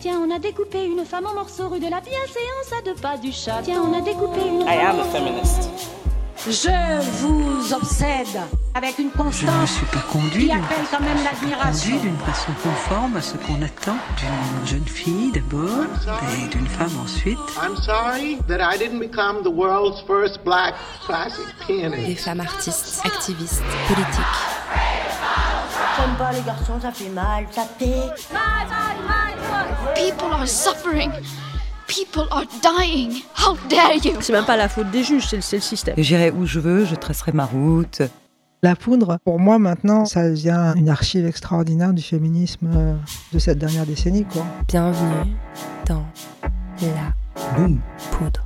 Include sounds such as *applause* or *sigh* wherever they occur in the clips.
Tiens, on a découpé une femme en morceaux rue de la bienséance à deux pas du chat. Tiens, on a découpé une I am a feminist. Je vous obsède avec une Je ne me constance suis pas conduit qui d'une appelle quand même l'admiration. d'une façon conforme à ce qu'on attend d'une jeune fille d'abord et d'une femme ensuite. I'm sorry that I didn't become the world's first black classic Des pianist. femmes artistes, activistes, politiques. J'aime pas les garçons, ça fait mal, ça pique. People are suffering. People are dying. How dare you? C'est même pas la faute des juges, c'est le, c'est le système. J'irai où je veux, je tracerai ma route. La poudre, pour moi maintenant, ça devient une archive extraordinaire du féminisme euh, de cette dernière décennie. Quoi. Bienvenue dans La. Poudre.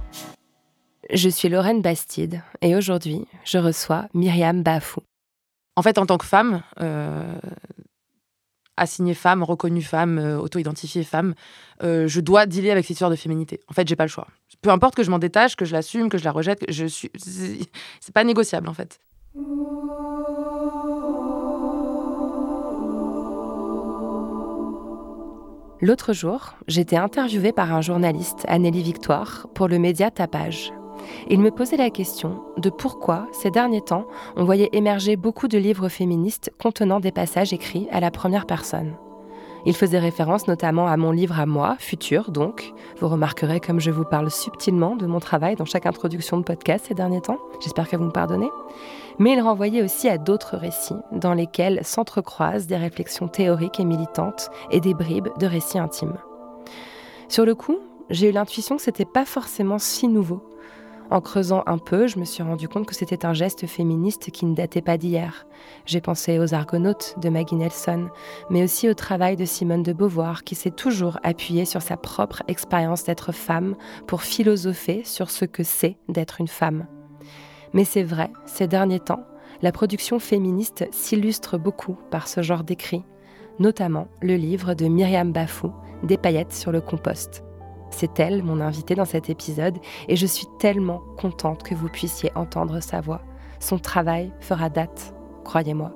Je suis Lorraine Bastide et aujourd'hui, je reçois Myriam Bafou. En fait, en tant que femme, euh, assignée femme, reconnue femme, euh, auto-identifiée femme, euh, je dois dealer avec cette histoire de féminité. En fait, j'ai pas le choix. Peu importe que je m'en détache, que je l'assume, que je la rejette, je suis, *laughs* c'est pas négociable en fait. L'autre jour, j'étais interviewée par un journaliste, Anneli Victoire, pour le média Tapage. Il me posait la question de pourquoi, ces derniers temps, on voyait émerger beaucoup de livres féministes contenant des passages écrits à la première personne. Il faisait référence notamment à mon livre à moi, Futur donc. Vous remarquerez comme je vous parle subtilement de mon travail dans chaque introduction de podcast ces derniers temps. J'espère que vous me pardonnez. Mais il renvoyait aussi à d'autres récits dans lesquels s'entrecroisent des réflexions théoriques et militantes et des bribes de récits intimes. Sur le coup, j'ai eu l'intuition que c'était pas forcément si nouveau. En creusant un peu, je me suis rendu compte que c'était un geste féministe qui ne datait pas d'hier. J'ai pensé aux Argonautes de Maggie Nelson, mais aussi au travail de Simone de Beauvoir qui s'est toujours appuyée sur sa propre expérience d'être femme pour philosopher sur ce que c'est d'être une femme. Mais c'est vrai, ces derniers temps, la production féministe s'illustre beaucoup par ce genre d'écrit, notamment le livre de Myriam Bafou, Des paillettes sur le compost. C'est elle, mon invitée dans cet épisode, et je suis tellement contente que vous puissiez entendre sa voix. Son travail fera date, croyez-moi.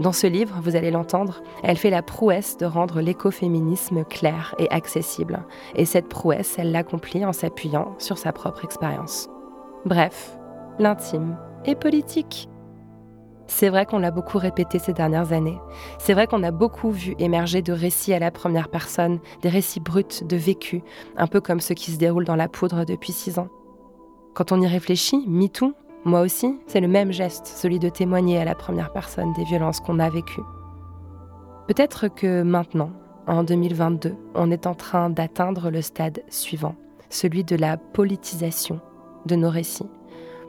Dans ce livre, vous allez l'entendre, elle fait la prouesse de rendre l'écoféminisme clair et accessible. Et cette prouesse, elle l'accomplit en s'appuyant sur sa propre expérience. Bref, l'intime et politique. C'est vrai qu'on l'a beaucoup répété ces dernières années. C'est vrai qu'on a beaucoup vu émerger de récits à la première personne, des récits bruts de vécu, un peu comme ceux qui se déroulent dans la poudre depuis six ans. Quand on y réfléchit, MeToo, moi aussi, c'est le même geste, celui de témoigner à la première personne des violences qu'on a vécues. Peut-être que maintenant, en 2022, on est en train d'atteindre le stade suivant, celui de la politisation de nos récits,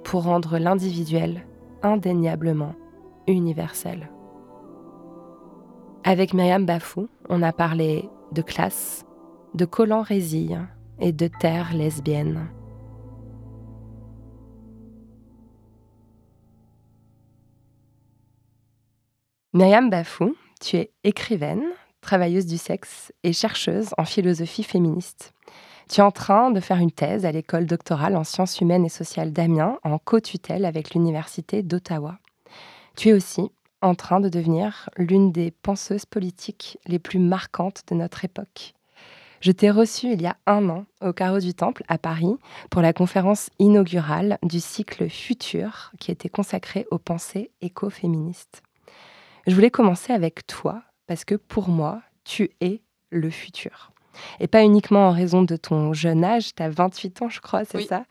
pour rendre l'individuel indéniablement universel. Avec Myriam Bafou, on a parlé de classe, de collants résille et de terre lesbienne. Myriam Bafou, tu es écrivaine, travailleuse du sexe et chercheuse en philosophie féministe. Tu es en train de faire une thèse à l'école doctorale en sciences humaines et sociales d'Amiens en co-tutelle avec l'Université d'Ottawa. Tu es aussi en train de devenir l'une des penseuses politiques les plus marquantes de notre époque. Je t'ai reçue il y a un an au Carreau du Temple à Paris pour la conférence inaugurale du cycle Futur qui était consacré aux pensées écoféministes. Je voulais commencer avec toi parce que pour moi, tu es le futur. Et pas uniquement en raison de ton jeune âge, tu as 28 ans je crois, c'est Oui. ça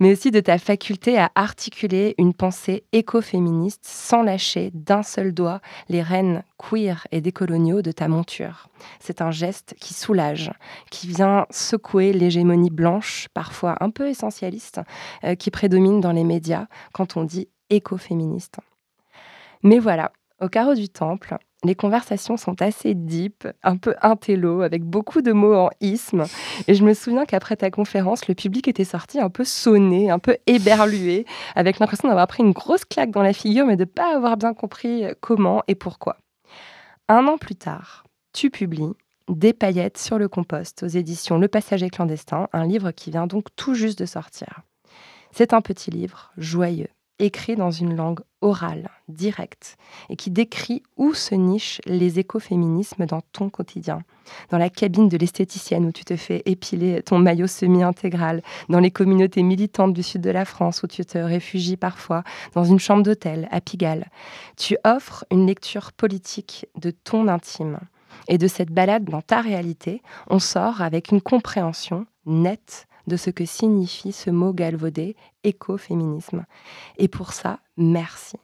Mais aussi de ta faculté à articuler une pensée écoféministe sans lâcher d'un seul doigt les rênes queer et décoloniaux de ta monture. C'est un geste qui soulage, qui vient secouer l'hégémonie blanche, parfois un peu essentialiste, euh, qui prédomine dans les médias quand on dit écoféministe. Mais voilà, au carreau du temple, les conversations sont assez deep, un peu intello, avec beaucoup de mots en isme. Et je me souviens qu'après ta conférence, le public était sorti un peu sonné, un peu éberlué, avec l'impression d'avoir pris une grosse claque dans la figure, mais de ne pas avoir bien compris comment et pourquoi. Un an plus tard, tu publies Des paillettes sur le compost aux éditions Le Passager clandestin, un livre qui vient donc tout juste de sortir. C'est un petit livre joyeux, écrit dans une langue orale, directe, et qui décrit où se nichent les écoféminismes dans ton quotidien. Dans la cabine de l'esthéticienne où tu te fais épiler ton maillot semi-intégral, dans les communautés militantes du sud de la France où tu te réfugies parfois, dans une chambre d'hôtel à Pigalle. Tu offres une lecture politique de ton intime. Et de cette balade dans ta réalité, on sort avec une compréhension nette de ce que signifie ce mot galvaudé, écoféminisme. Et pour ça, merci.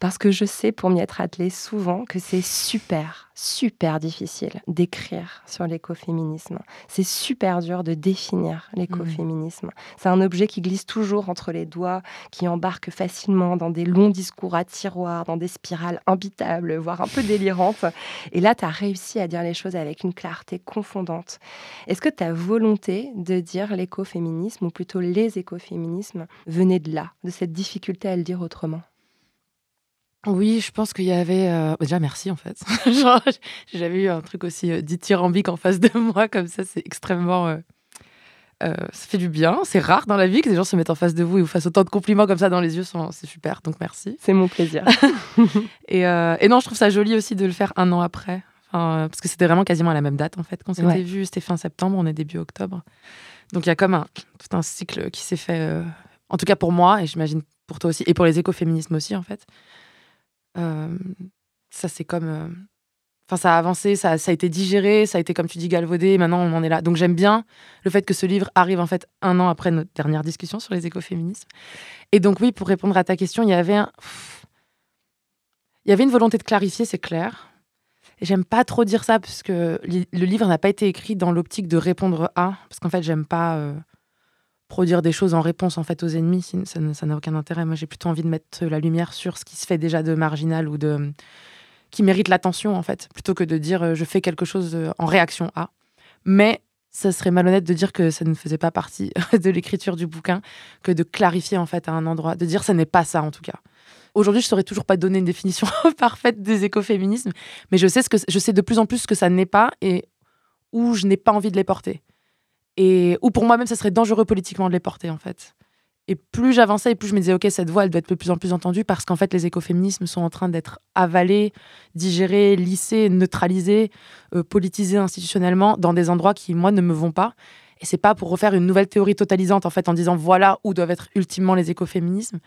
Parce que je sais, pour m'y être attelée souvent, que c'est super, super difficile d'écrire sur l'écoféminisme. C'est super dur de définir l'écoféminisme. Mmh. C'est un objet qui glisse toujours entre les doigts, qui embarque facilement dans des longs discours à tiroir, dans des spirales imbitables, voire un peu délirantes. Et là, tu as réussi à dire les choses avec une clarté confondante. Est-ce que ta volonté de dire l'écoféminisme, ou plutôt les écoféminismes, venait de là, de cette difficulté à le dire autrement? Oui, je pense qu'il y avait. Euh, déjà, merci en fait. *laughs* J'avais eu un truc aussi euh, dithyrambique en face de *laughs* moi, comme ça, c'est extrêmement. Euh, ça fait du bien. C'est rare dans la vie que des gens se mettent en face de vous et vous fassent autant de compliments comme ça dans les yeux. C'est super, donc merci. C'est mon plaisir. *laughs* et, non, je trouve ça joli aussi de le faire un an après. parce que c'était vraiment quasiment à la même date en fait. Quand c'était vu, c'était fin septembre, on est début octobre. Donc il y a comme un, tout un cycle qui s'est fait, en tout cas pour moi, et j'imagine pour toi aussi, et pour les écoféminismes aussi en fait ça, c'est comme. Enfin, ça a avancé, ça, a été digéré, ça a été, comme tu dis, galvaudé, et maintenant on en est là. Donc j'aime bien le fait que ce livre arrive en fait un an après notre dernière discussion sur les écoféminismes. Et donc, oui, pour répondre à ta question, il y avait un. Il y avait une volonté de clarifier, c'est clair. Et j'aime pas trop dire ça, parce que le livre n'a pas été écrit dans l'optique de répondre à, parce qu'en fait, j'aime pas produire des choses en réponse en fait aux ennemis, ça n'a aucun intérêt. Moi, j'ai plutôt envie de mettre la lumière sur ce qui se fait déjà de marginal ou de qui mérite l'attention en fait, plutôt que de dire euh, je fais quelque chose euh, en réaction à. Mais ça serait malhonnête de dire que ça ne faisait pas partie *laughs* de l'écriture du bouquin, que de clarifier en fait à un endroit, de dire ça n'est pas ça en tout cas. Aujourd'hui, je saurais toujours pas donner une définition *laughs* parfaite des écoféminismes, mais je sais ce que je sais de plus en plus ce que ça n'est pas et où je n'ai pas envie de les porter. Et ou pour moi-même, ça serait dangereux politiquement de les porter, en fait. Et plus j'avançais, et plus je me disais, OK, cette voix, elle doit être de plus en plus entendue parce qu'en fait, les écoféminismes sont en train d'être avalés, digérés, lissés, neutralisés, euh, politisés institutionnellement dans des endroits qui, moi, ne me vont pas. Et c'est pas pour refaire une nouvelle théorie totalisante, en fait, en disant voilà où doivent être ultimement les écoféminismes,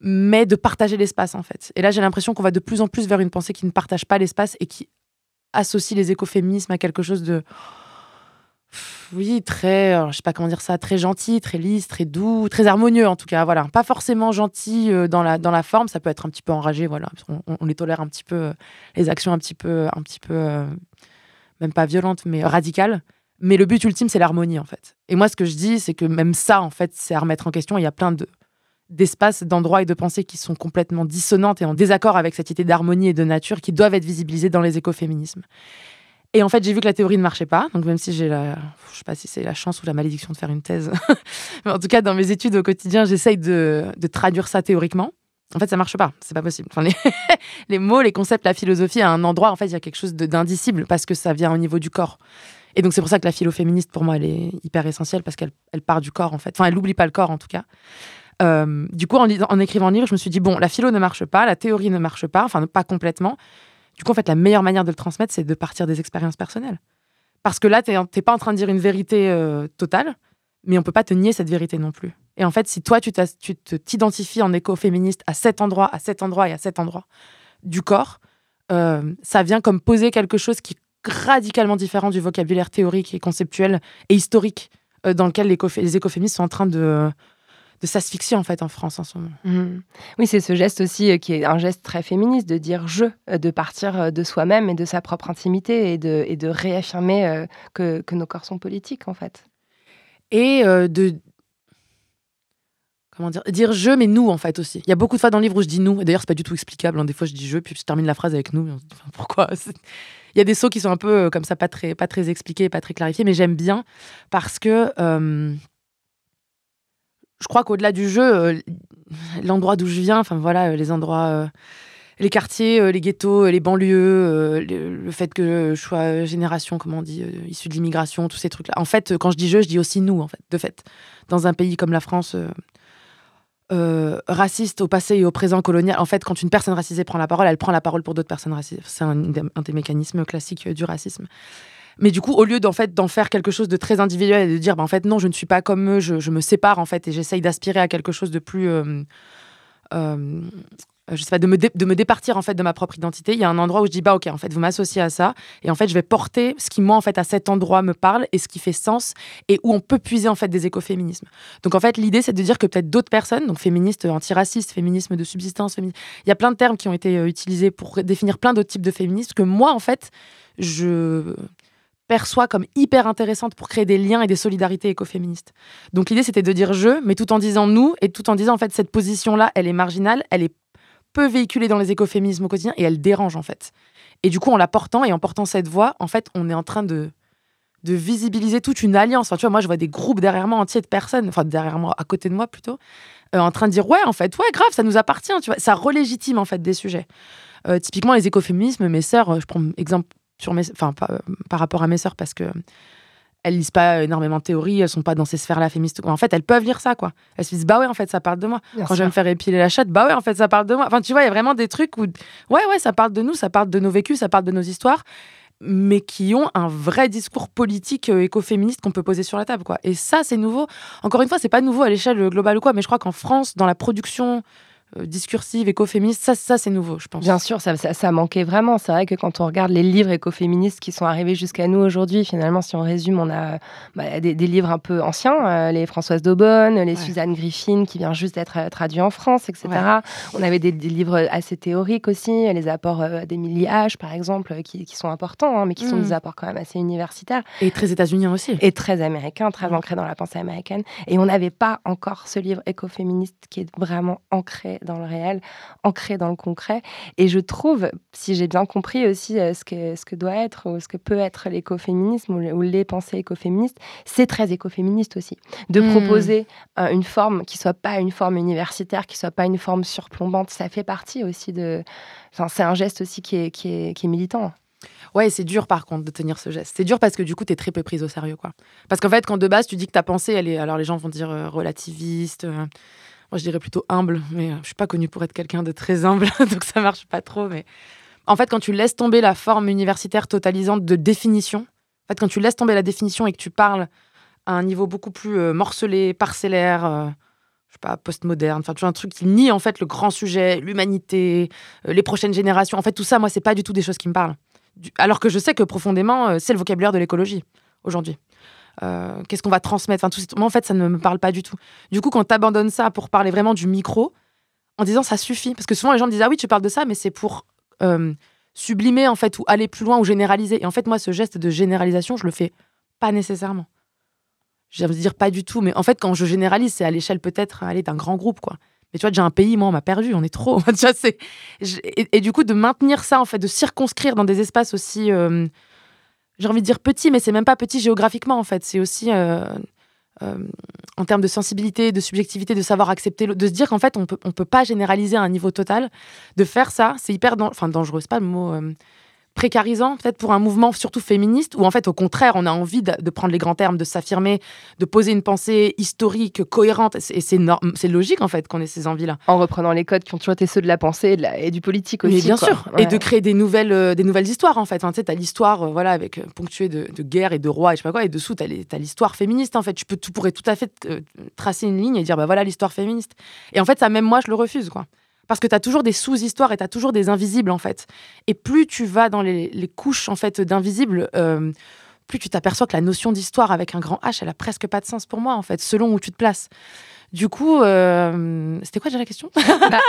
mais de partager l'espace, en fait. Et là, j'ai l'impression qu'on va de plus en plus vers une pensée qui ne partage pas l'espace et qui associe les écoféminismes à quelque chose de oui, très, je sais pas comment dire ça, très gentil, très lisse, très doux, très harmonieux en tout cas. Voilà, pas forcément gentil euh, dans la dans la forme, ça peut être un petit peu enragé, voilà. On, les tolère un petit peu, euh, les actions un petit peu, un petit peu, euh, même pas violentes, mais radicales. Mais le but ultime, c'est l'harmonie en fait. Et moi, ce que je dis, c'est que même ça, en fait, c'est à remettre en question. Il y a plein de d'espaces, d'endroits et de pensées qui sont complètement dissonantes et en désaccord avec cette idée d'harmonie et de nature qui doivent être visibilisées dans les écoféminismes. Et en fait, j'ai vu que la théorie ne marchait pas. Donc, même si j'ai la, je sais pas si c'est la chance ou la malédiction de faire une thèse, *laughs* mais en tout cas, dans mes études au quotidien, j'essaye de, traduire ça théoriquement. En fait, ça marche pas. C'est pas possible. *laughs* Les, mots, les concepts, la philosophie, à un endroit, en fait, il y a quelque chose d'indicible parce que ça vient au niveau du corps. Et donc, c'est pour ça que la philo féministe, pour moi, elle est hyper essentielle parce qu'elle elle part du corps, en fait. Enfin, elle n'oublie pas le corps, en tout cas. Euh, du coup, en, en écrivant le livre, je me suis dit, bon, la philo ne marche pas, la théorie ne marche pas, enfin, pas complètement. Du coup, en fait, la meilleure manière de le transmettre, c'est de partir des expériences personnelles. Parce que là, tu n'es pas en train de dire une vérité euh, totale, mais on peut pas te nier cette vérité non plus. Et en fait, si toi, tu t'identifies en écoféministe à cet endroit, à cet endroit et à cet endroit du corps, euh, ça vient comme poser quelque chose qui est radicalement différent du vocabulaire théorique et conceptuel et historique euh, dans lequel les écoféministes sont en train de, de s'asphyxier en fait en France en ce moment. Mmh. Oui, c'est ce geste aussi euh, qui est un geste très féministe de dire je, euh, de partir euh, de soi-même et de sa propre intimité et de, et de réaffirmer que, que, nos corps sont politiques en fait. Et de comment dire dire je mais nous en fait aussi. Il y a beaucoup de fois dans le livre où je dis nous. D'ailleurs, c'est pas du tout explicable. Hein. Des fois, je dis je puis je termine la phrase avec nous. pourquoi? *laughs* Il y a des sauts qui sont un peu comme ça, pas très pas très expliqués, pas très clarifiés, mais j'aime bien parce que je crois qu'au-delà du jeu, euh, l'endroit d'où je viens, enfin voilà, euh, les endroits, euh, les quartiers, les ghettos, les banlieues, le, fait que je sois génération, comment on dit, issue de l'immigration, tous ces trucs-là. En fait, quand je dis je, je dis aussi nous, en fait, de fait. Dans un pays comme la France, raciste au passé et au présent colonial. En fait, quand une personne racisée prend la parole, elle prend la parole pour d'autres personnes racisées. C'est un, des mécanismes classiques du racisme. Mais du coup, au lieu d'en faire quelque chose de très individuel et de dire, bah, en fait, non, je ne suis pas comme eux, je, je me sépare en fait et j'essaye d'aspirer à quelque chose de plus euh, euh, je sais pas, de me, de me départir en fait de ma propre identité, il y a un endroit où je dis bah ok en fait vous m'associez à ça et en fait je vais porter ce qui moi en fait à cet endroit me parle et ce qui fait sens et où on peut puiser en fait des écoféminismes. Donc en fait l'idée c'est de dire que peut-être d'autres personnes, donc féministes antiracistes, féminisme de subsistance, il y a plein de termes qui ont été euh, utilisés pour définir plein d'autres types de féministes que moi en fait je perçois comme hyper intéressante pour créer des liens et des solidarités écoféministes. Donc l'idée c'était de dire je, mais tout en disant nous et tout en disant en fait cette position là elle est marginale, elle est peu véhiculée dans les écoféminismes au quotidien et elle dérange en fait. Et du coup, en la portant et en portant cette voix, en fait, on est en train de, de visibiliser toute une alliance. Enfin, tu vois, moi, je vois des groupes derrière moi entiers de personnes, enfin derrière moi, à côté de moi plutôt, euh, en train de dire ouais, en fait, ouais, grave, ça nous appartient. Tu vois, ça relégitime en fait des sujets. Euh, typiquement, les écoféminismes, mes sœurs, euh, je prends exemple sur mes, enfin, par, par rapport à mes sœurs parce que elles lisent pas énormément de théories, elles sont pas dans ces sphères-là féministes. En fait, elles peuvent lire ça, quoi. Elles se disent, bah ouais, en fait, ça parle de moi. Bien Quand je vais me faire épiler la chatte, bah ouais, en fait, ça parle de moi. Enfin, tu vois, il y a vraiment des trucs où, ouais, ouais, ça parle de nous, ça parle de nos vécus, ça parle de nos histoires, mais qui ont un vrai discours politique euh, écoféministe qu'on peut poser sur la table, quoi. Et ça, c'est nouveau. Encore une fois, c'est pas nouveau à l'échelle globale ou quoi, mais je crois qu'en France, dans la production euh, discursive, écoféministe, ça, ça c'est nouveau, je pense. Bien sûr, ça, ça, ça manquait vraiment. C'est vrai que quand on regarde les livres écoféministes qui sont arrivés jusqu'à nous aujourd'hui, finalement, si on résume, on a bah, des, des livres un peu anciens, euh, les Françoise Daubonne, les Ouais. Suzanne Griffin, qui vient juste d'être euh, traduit en France, etc. Ouais. On avait des, des livres assez théoriques aussi, les apports euh, d'Émilie H, par exemple, euh, qui, qui sont importants, hein, mais qui sont Mm. des apports quand même assez universitaires Et très états-uniens aussi. et très américain, très Mm. ancré dans la pensée américaine. Et on n'avait pas encore ce livre écoféministe qui est vraiment ancré dans le réel, ancré dans le concret. Et je trouve, si j'ai bien compris aussi euh, ce, que, ce que doit être ou ce que peut être l'écoféminisme ou, le- ou les pensées écoféministes, c'est très écoféministe aussi. De Mm. proposer euh, une forme qui soit pas une forme universitaire, qui soit pas une forme surplombante, ça fait partie aussi de... Enfin, c'est un geste aussi qui est, qui est, qui est militant. Ouais, c'est dur par contre de tenir ce geste. C'est dur parce que du coup, tu es très peu prise au sérieux. quoi. Parce qu'en fait, quand de base, tu dis que ta pensée, elle est. Alors les gens vont dire euh, relativiste. euh, je dirais plutôt humble, mais euh, je suis pas connue pour être quelqu'un de très humble, *laughs* donc ça marche pas trop. Mais en fait, quand tu laisses tomber la forme universitaire totalisante de définition, en fait, quand tu laisses tomber la définition et que tu parles à un niveau beaucoup plus euh, morcelé, parcellaire, euh, je sais pas, postmoderne, enfin, tu un truc qui nie en fait le grand sujet, l'humanité, les prochaines générations. En fait, tout ça, moi, c'est pas du tout des choses qui me parlent. Alors que je sais que profondément, c'est le vocabulaire de l'écologie aujourd'hui. Euh, Qu'est-ce qu'on va transmettre? Enfin, tout, Moi, en fait, ça ne me parle pas du tout. Du coup, quand tu abandonnes ça pour parler vraiment du micro, en disant ça suffit, parce que souvent les gens disent ah oui, tu parles de ça, mais c'est pour euh, sublimer en fait ou aller plus loin ou généraliser. Et en fait, moi, ce geste de généralisation, je le fais pas nécessairement. J'ai envie de dire pas du tout, mais en fait, quand je généralise, c'est à l'échelle peut-être aller d'un grand groupe, quoi. Mais tu vois, déjà un pays, moi, on m'a perdu, on est trop. *laughs* tu vois, et, et du coup, de maintenir ça, en fait, de circonscrire dans des espaces aussi, euh, j'ai envie de dire petits, mais c'est même pas petit géographiquement, en fait. C'est aussi euh, euh, en termes de sensibilité, de subjectivité, de savoir accepter, de se dire qu'en fait, on peut, on peut pas généraliser à un niveau total. De faire ça, c'est hyper, dan- enfin dangereux, c'est pas le mot. euh, précarisant peut-être pour un mouvement surtout féministe où en fait au contraire on a envie de, de prendre les grands termes de s'affirmer de poser une pensée historique cohérente et c'est- c'est logique en fait qu'on ait ces envies là En reprenant les codes qui ont toujours été ceux de la pensée et, de la- et du politique aussi. mais bien quoi. sûr, Ouais. et de créer des nouvelles, euh, des nouvelles histoires en fait. Enfin, tu sais, t'as l'histoire, euh, voilà, avec euh, ponctuée de, de guerre et de rois et je sais pas quoi, et dessous t'as l'histoire féministe en fait. Tu peux, pourrais tout à fait tracer une ligne et dire bah voilà l'histoire féministe. Et en fait, ça même moi je le refuse quoi. Parce que tu as toujours des sous-histoires et tu as toujours des invisibles en fait. Et plus tu vas dans les, couches en fait d'invisibles, euh, plus tu t'aperçois que la notion d'histoire avec un grand H, elle a presque pas de sens pour moi en fait, selon où tu te places. Du coup, euh, c'était quoi déjà la question? Bah,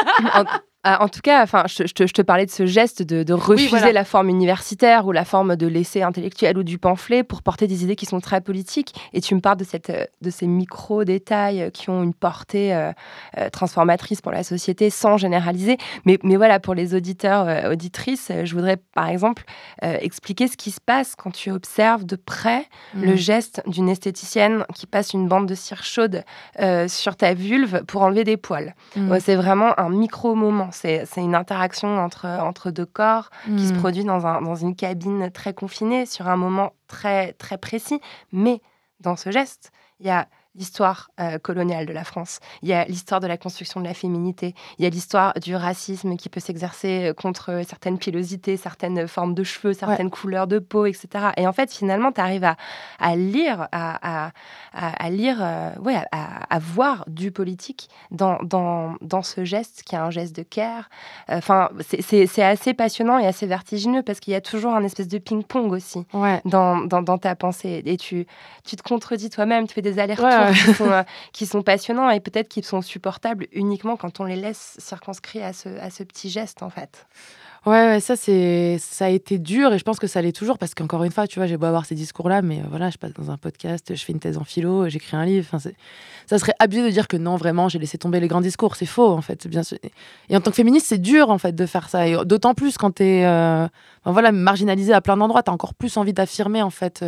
ah, en tout cas, enfin, je, je te, je te parlais de ce geste de, de refuser voilà. la forme universitaire ou la forme de l'essai intellectuel ou du pamphlet pour porter des idées qui sont très politiques. Et tu me parles de, cette, euh, de ces micro-détails euh, qui ont une portée euh, euh, transformatrice pour la société sans généraliser. Mais, mais voilà, pour les auditeurs, euh, auditrices, euh, je voudrais par exemple euh, expliquer ce qui se passe quand tu observes de près le Mm. geste d'une esthéticienne qui passe une bande de cire chaude euh, sur ta vulve pour enlever des poils. Mm. Ouais, c'est vraiment un micro-moment. C'est c'est une interaction entre, entre deux corps qui se Mm. produit dans, un, dans une cabine très confinée sur un moment très, très précis. Mais dans ce geste, il y a l'histoire euh, coloniale de la France, il y a l'histoire de la construction de la féminité, il y a l'histoire du racisme qui peut s'exercer euh, contre certaines pilosités, certaines formes de cheveux, certaines couleurs de peau, etc. Et en fait, finalement, tu arrives à, à, lire, à, à, à lire, euh, ouais, à, voir du politique dans, dans, dans, ce geste qui est un geste de care. Enfin, c'est assez passionnant et assez vertigineux parce qu'il y a toujours un espèce de ping-pong aussi ouais. dans, dans, dans, ta pensée. Et tu, tu te contredis toi-même, tu fais des allers-retours qui, sont, euh, *laughs* qui sont passionnants et peut-être qu'ils sont supportables uniquement quand on les laisse circonscrits à ce, à ce petit geste, en fait. Ouais, ça c'est ça a été dur et je pense que ça l'est toujours parce qu'encore une fois, tu vois, j'ai beau avoir ces discours-là, mais euh, voilà, je passe dans un podcast, je fais une thèse en philo, j'écris un livre. Enfin, ça serait abusé de dire que non, vraiment, j'ai laissé tomber les grands discours. C'est faux, en fait, bien sûr. Et en tant que féministe, c'est dur, en fait, de faire ça. Et d'autant plus quand t'es, es euh, voilà, marginalisé à plein d'endroits, t'as encore plus envie d'affirmer, en fait.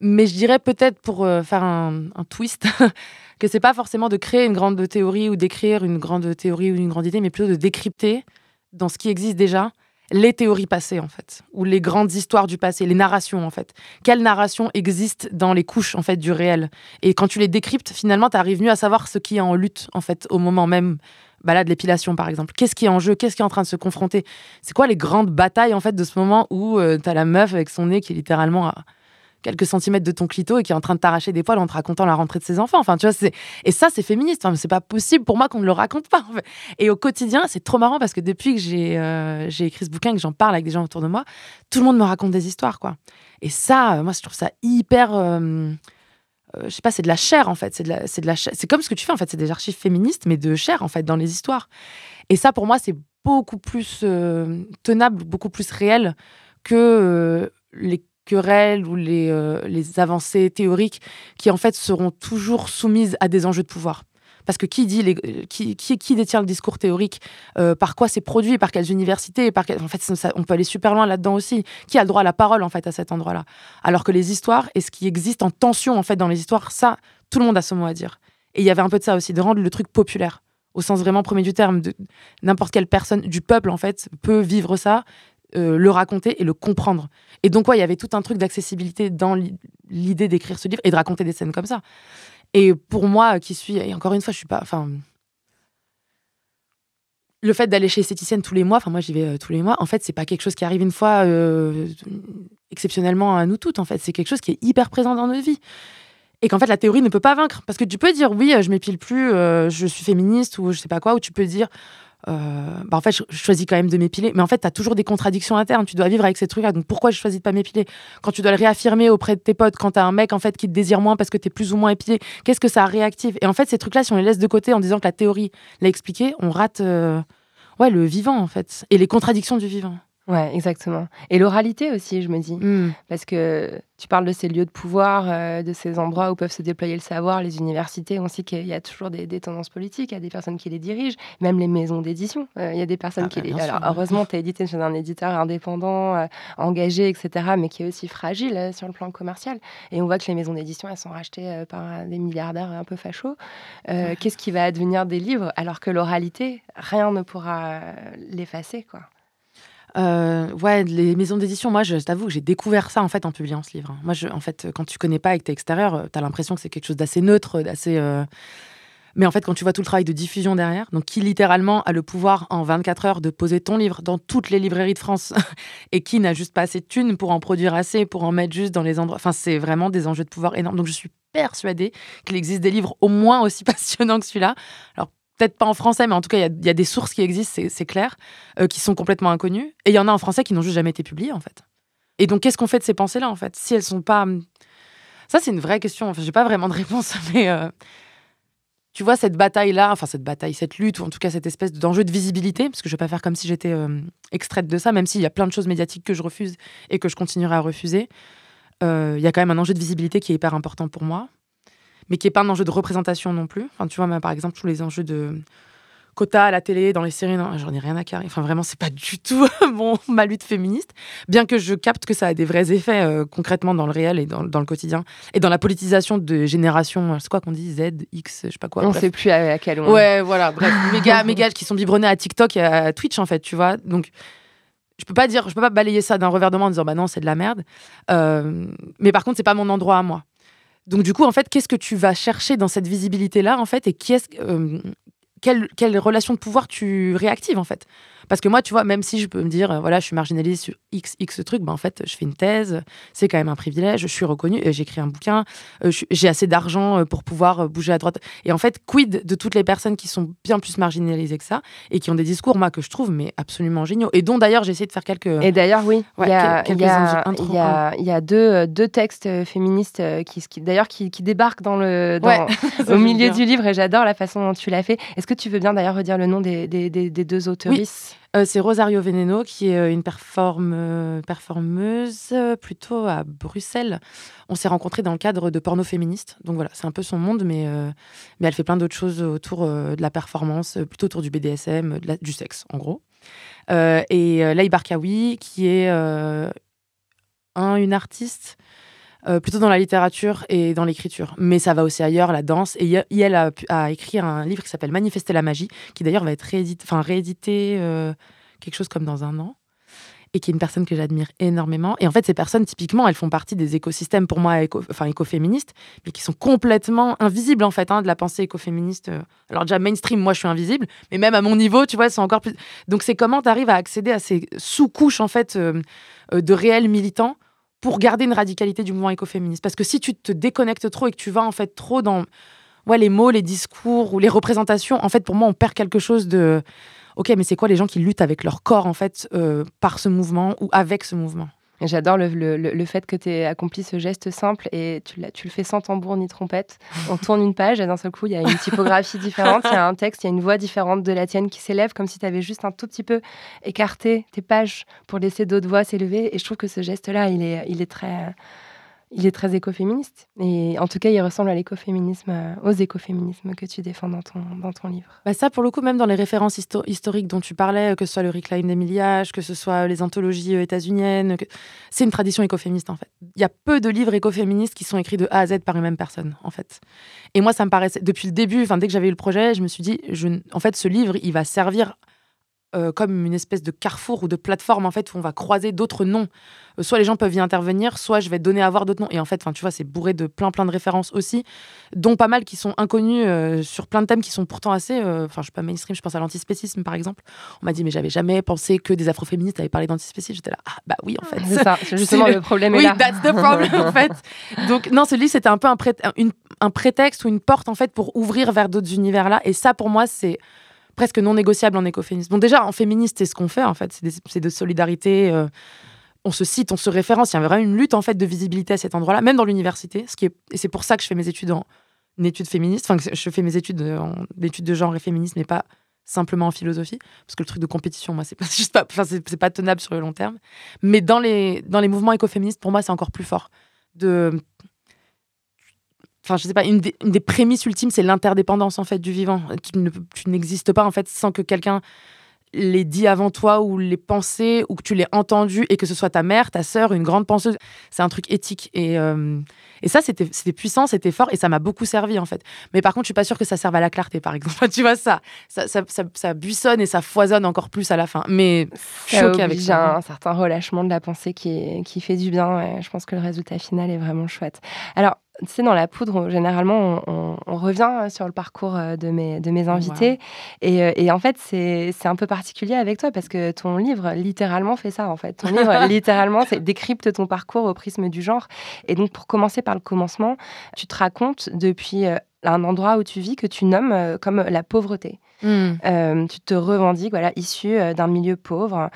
Mais je dirais peut-être pour euh, faire un, twist *laughs* que c'est pas forcément de créer une grande théorie ou d'écrire une grande théorie ou une grande idée, mais plutôt de décrypter dans ce qui existe déjà les théories passées en fait, ou les grandes histoires du passé, les narrations en fait. Quelles narrations existent dans les couches en fait du réel? Et quand tu les décryptes, finalement, tu arrives mieux à savoir ce qui est en lutte en fait au moment même. Bah de l'épilation par exemple. Qu'est-ce qui est en jeu? Qu'est-ce qui est en train de se confronter? C'est quoi les grandes batailles en fait de ce moment où euh, tu as la meuf avec son nez qui est littéralement à quelques centimètres de ton clito et qui est en train de t'arracher des poils en te racontant la rentrée de ses enfants. Enfin, tu vois, c'est et ça c'est féministe. Enfin, c'est pas possible pour moi qu'on ne le raconte pas. Et au quotidien, c'est trop marrant parce que depuis que j'ai euh, écrit ce bouquin, que j'en parle avec des gens autour de moi, tout le monde me raconte des histoires, quoi. Et ça, euh, moi, je trouve ça hyper. Euh, je sais pas, c'est de la chair en fait. C'est de la, c'est C'est comme ce que tu fais en fait. C'est des archives féministes, mais de chair en fait dans les histoires. Et ça, pour moi, c'est beaucoup plus tenable, beaucoup plus réel que les querelles ou les, euh, les avancées théoriques qui en fait seront toujours soumises à des enjeux de pouvoir. Parce que qui dit les, qui, qui, qui, détient le discours théorique euh, Par quoi c'est produit Par quelles universités par En fait, on peut aller super loin là-dedans aussi. Qui a le droit à la parole en fait à cet endroit-là? Alors que les histoires et ce qui existe en tension en fait dans les histoires, ça, tout le monde a son mot à dire. Et il y avait un peu de ça aussi, de rendre le truc populaire au sens vraiment premier du terme. N'importe quelle personne du peuple en fait peut vivre ça euh, le raconter et le comprendre. Et donc, ouais, il y avait tout un truc d'accessibilité dans l'idée d'écrire ce livre et de raconter des scènes comme ça. Et pour moi, qui suis, et encore une fois, je suis pas, enfin, le fait d'aller chez esthéticienne tous les mois, enfin moi j'y vais euh, tous les mois, en fait c'est pas quelque chose qui arrive une fois euh, exceptionnellement à nous toutes, en fait c'est quelque chose qui est hyper présent dans notre vie. Et qu'en fait la théorie ne peut pas vaincre. Parce que tu peux dire oui, je m'épile plus, je suis féministe ou je sais pas quoi, ou tu peux dire euh, bah en fait, je, choisis quand même de m'épiler. Mais en fait, tu as toujours des contradictions internes. Tu dois vivre avec ces trucs-là. Donc, pourquoi je choisis de pas m'épiler? Quand tu dois le réaffirmer auprès de tes potes, quand tu as un mec en fait qui te désire moins parce que tu es plus ou moins épilé, qu'est-ce que ça réactive? Et en fait, ces trucs-là, si on les laisse de côté en disant que la théorie l'a expliqué, on rate euh, ouais, le vivant en fait et les contradictions du vivant. Ouais, exactement. Et l'oralité aussi, je me dis. Hmm. Parce que tu parles de ces lieux de pouvoir, euh, de ces endroits où peuvent se déployer le savoir, les universités. On sait qu'il y a toujours des, tendances politiques, il y a des personnes qui les dirigent, même les maisons d'édition. Euh, il y a des personnes ah qui bah, les. Alors, heureusement, tu es édité chez un éditeur indépendant, euh, engagé, etc., mais qui est aussi fragile sur le plan commercial. Et on voit que les maisons d'édition, elles sont rachetées par des milliardaires un peu fachos. Qu'est-ce qui va advenir des livres alors que l'oralité, rien ne pourra l'effacer, quoi. Euh, ouais, les maisons d'édition, moi, je t'avoue que j'ai découvert ça en fait en publiant ce livre. Moi, je, en fait, quand tu connais pas et que tu es extérieur, euh, tu as l'impression que c'est quelque chose d'assez neutre, d'assez. Euh, mais en fait, quand tu vois tout le travail de diffusion derrière, donc qui littéralement a le pouvoir en 24 heures de poser ton livre dans toutes les librairies de France *laughs* et qui n'a juste pas assez de thunes pour en produire assez, pour en mettre juste dans les endroits. Enfin, c'est vraiment des enjeux de pouvoir énormes. Donc, je suis persuadée qu'il existe des livres au moins aussi *laughs* passionnants que celui-là. Alors, peut-être pas en français, mais en tout cas, il y, a des sources qui existent, c'est clair, euh, qui sont complètement inconnues. Et il y en a en français qui n'ont juste jamais été publiées, en fait. Et donc, qu'est-ce qu'on fait de ces pensées-là, en fait? Si elles sont pas. Hum, ça, c'est une vraie question. Enfin, j'ai pas vraiment de réponse, *laughs* mais. Euh, tu vois, cette bataille-là, enfin, cette bataille, cette lutte, ou en tout cas, cette espèce d'enjeu de visibilité, parce que je vais pas faire comme si j'étais euh, extraite de ça, même s'il y a plein de choses médiatiques que je refuse et que je continuerai à refuser. Il y a quand même un enjeu de visibilité qui est hyper important pour moi mais qui n'est pas un enjeu de représentation non plus. Enfin, tu vois, par exemple, tous les enjeux de quota à la télé, dans les séries, j'en ai rien à carrer. Enfin, vraiment, c'est pas du tout *laughs* mon, ma lutte féministe, bien que je capte que ça a des vrais effets euh, concrètement dans le réel et dans, dans, le quotidien. Et dans la politisation de générations, c'est quoi qu'on dit Z, X, je sais pas quoi. On ne sait plus à, quel moment. Ouais, voilà, bref, *laughs* méga, méga qui sont biberonnés à TikTok et à Twitch, en fait, tu vois. Donc, je peux pas dire, je peux pas balayer ça d'un revers de main en disant bah non, c'est de la merde. Euh, mais par contre, c'est pas mon endroit à moi. Donc du coup, en fait, qu'est-ce que tu vas chercher dans cette visibilité-là, en fait, et qui est euh, quelle, quelle relation de pouvoir tu réactives, en fait? Parce que moi, tu vois, même si je peux me dire, euh, voilà, je suis marginalisée sur X, X truc, ben en fait, je fais une thèse, c'est quand même un privilège, je suis reconnue, j'écris un bouquin, euh, j'ai assez d'argent euh, pour pouvoir bouger à droite. Et en fait, quid de toutes les personnes qui sont bien plus marginalisées que ça et qui ont des discours, moi, que je trouve, mais absolument géniaux. Et dont d'ailleurs, j'ai essayé de faire quelques. Et d'ailleurs, oui, il y a, y a, y y a deux, deux, textes féministes qui, qui d'ailleurs, qui, qui, débarquent dans le, dans, *laughs* au milieu du livre, et j'adore la façon dont tu l'as fait. Est-ce que tu veux bien d'ailleurs redire le nom des, des, des, deux auteurs euh, c'est Rosario Veneno, qui est euh, une euh, performeuse plutôt à Bruxelles. On s'est rencontrés dans le cadre de porno féministe. Donc voilà, c'est un peu son monde, mais, mais elle fait plein d'autres choses autour de la performance, plutôt autour du BDSM, du sexe, en gros. et Laï Barkawi, qui est un, une artiste euh, plutôt dans la littérature et dans l'écriture. Mais ça va aussi ailleurs, la danse. Et elle a, a, écrit un livre qui s'appelle Manifester la magie, qui d'ailleurs va être réédité, réédité euh, quelque chose comme dans un an. Et qui est une personne que j'admire énormément. Et en fait, ces personnes, typiquement, elles font partie des écosystèmes, pour moi, enfin, écoféministes, mais qui sont complètement invisibles, en fait, hein, de la pensée écoféministe. Alors, déjà, mainstream, moi, je suis invisible, mais même à mon niveau, tu vois, c'est encore plus. Donc, c'est comment tu arrives à accéder à ces sous-couches, en fait, euh, de réels militants pour garder une radicalité du mouvement écoféministe. Parce que si tu te déconnectes trop et que tu vas en fait trop dans ouais, les mots, les discours ou les représentations, en fait, pour moi, on perd quelque chose de. Ok, mais c'est quoi les gens qui luttent avec leur corps, en fait, euh, par ce mouvement ou avec ce mouvement? J'adore le, le, le, fait que tu aies accompli ce geste simple et tu, tu le fais sans tambour ni trompette. On *laughs* tourne une page et d'un seul coup, il y a une typographie différente, il y a un texte, il y a une voix différente de la tienne qui s'élève, comme si tu avais juste un tout petit peu écarté tes pages pour laisser d'autres voix s'élever. Et je trouve que ce geste-là, il est, il est très il est très écoféministe. Et en tout cas, il ressemble à l'écoféminisme, euh, aux écoféminismes que tu défends dans ton, dans ton livre. Bah ça, pour le coup, même dans les références historiques dont tu parlais, que ce soit le Recline d'Emiliage, que ce soit les anthologies euh, états-uniennes, c'est une tradition écoféministe, en fait. Il y a peu de livres écoféministes qui sont écrits de A à Z par une même personne, en fait. Et moi, ça me paraissait, depuis le début, dès que j'avais eu le projet, je me suis dit, je, en fait, ce livre, il va servir euh, comme une espèce de carrefour ou de plateforme en fait où on va croiser d'autres noms. Euh, soit les gens peuvent y intervenir, soit je vais donner à voir d'autres noms. Et en fait, tu vois, c'est bourré de plein plein de références aussi, dont pas mal qui sont inconnues euh, sur plein de thèmes qui sont pourtant assez, enfin, je suis pas mainstream. Je pense à l'antispécisme par exemple. On m'a dit mais j'avais jamais pensé que des afroféministes avaient parlé d'antispécisme. J'étais là, ah bah oui en fait. C'est ça. *laughs* Justement le problème est oui, là. that's the problem en fait. Donc non, ce livre c'était un peu un, un prétexte ou une porte en fait pour ouvrir vers d'autres univers là. Et ça pour moi c'est presque non négociable en écoféminisme. Bon, déjà, en féministe, c'est ce qu'on fait, en fait. C'est de solidarité. Euh, on se cite, on se référence. Il y a vraiment une lutte, en fait, de visibilité à cet endroit-là, même dans l'université. Est, et c'est pour ça que je fais mes études en, études féministes. Enfin, je fais mes études en études de genre et féminisme, mais pas simplement en philosophie. Parce que le truc de compétition, moi, c'est pas, *laughs* pas, enfin, pas tenable sur le long terme. Mais dans les, dans les mouvements écoféministes, pour moi, c'est encore plus fort. De enfin je sais pas une des, prémices ultimes c'est l'interdépendance en fait du vivant. Tu n'existes pas en fait sans que quelqu'un l'ait dit avant toi ou l'ait pensé ou que tu l'aies entendu et que ce soit ta mère ta sœur une grande penseuse. C'est un truc éthique et euh, et ça c'était puissant c'était fort et ça m'a beaucoup servi en fait. Mais par contre je suis pas sûre que ça serve à la clarté par exemple. *laughs* Tu vois ça ça, ça, ça, buissonne et ça foisonne encore plus à la fin. Mais choqué avec ça. un certain relâchement de la pensée qui, qui fait du bien je pense que le résultat final est vraiment chouette. Alors tu sais, dans la poudre, généralement, on, revient sur le parcours euh, de mes, de mes invités. Euh, et, en fait, c'est un peu particulier avec toi parce que ton livre, littéralement, fait ça, en fait. Ton livre, *laughs* littéralement, décrypte ton parcours au prisme du genre. Et donc, pour commencer par le commencement, tu te racontes depuis euh, un endroit où tu vis que tu nommes euh, comme la pauvreté. Hmm. Euh, tu te revendiques, voilà, issu d'un milieu pauvre,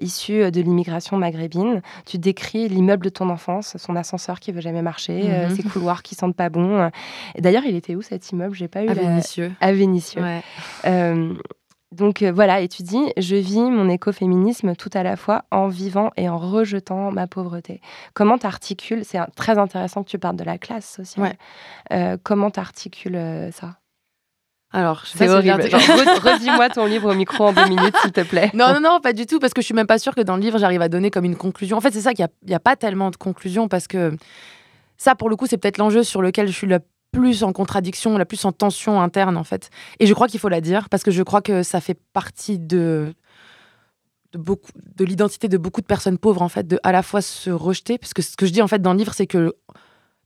issu de l'immigration maghrébine. Tu décris l'immeuble de ton enfance, son ascenseur qui veut jamais marcher, mhm. ses couloirs qui sentent pas bon. D'ailleurs, il était où cet immeuble? J'ai pas eu à Vénissieux. À Vénissieux. Donc euh, voilà, et tu dis, je vis mon écoféminisme tout à la fois en vivant et en rejetant ma pauvreté. Comment t'articules, c'est très intéressant que tu parles de la classe sociale, euh, comment t'articules euh, ça? Alors, c'est horrible. *laughs* Redis-moi ton livre au micro en deux minutes, s'il te plaît. Non, non, non, pas du tout, parce que je suis même pas sûre que dans le livre, j'arrive à donner comme une conclusion. En fait, c'est ça qu'il n'y a, a, pas tellement de conclusion, parce que ça, pour le coup, c'est peut-être l'enjeu sur lequel je suis le plus en contradiction, la plus en tension interne en fait. Et je crois qu'il faut la dire parce que je crois que ça fait partie de de beaucoup de l'identité de beaucoup de personnes pauvres en fait de à la fois se rejeter parce que ce que je dis en fait dans le livre c'est que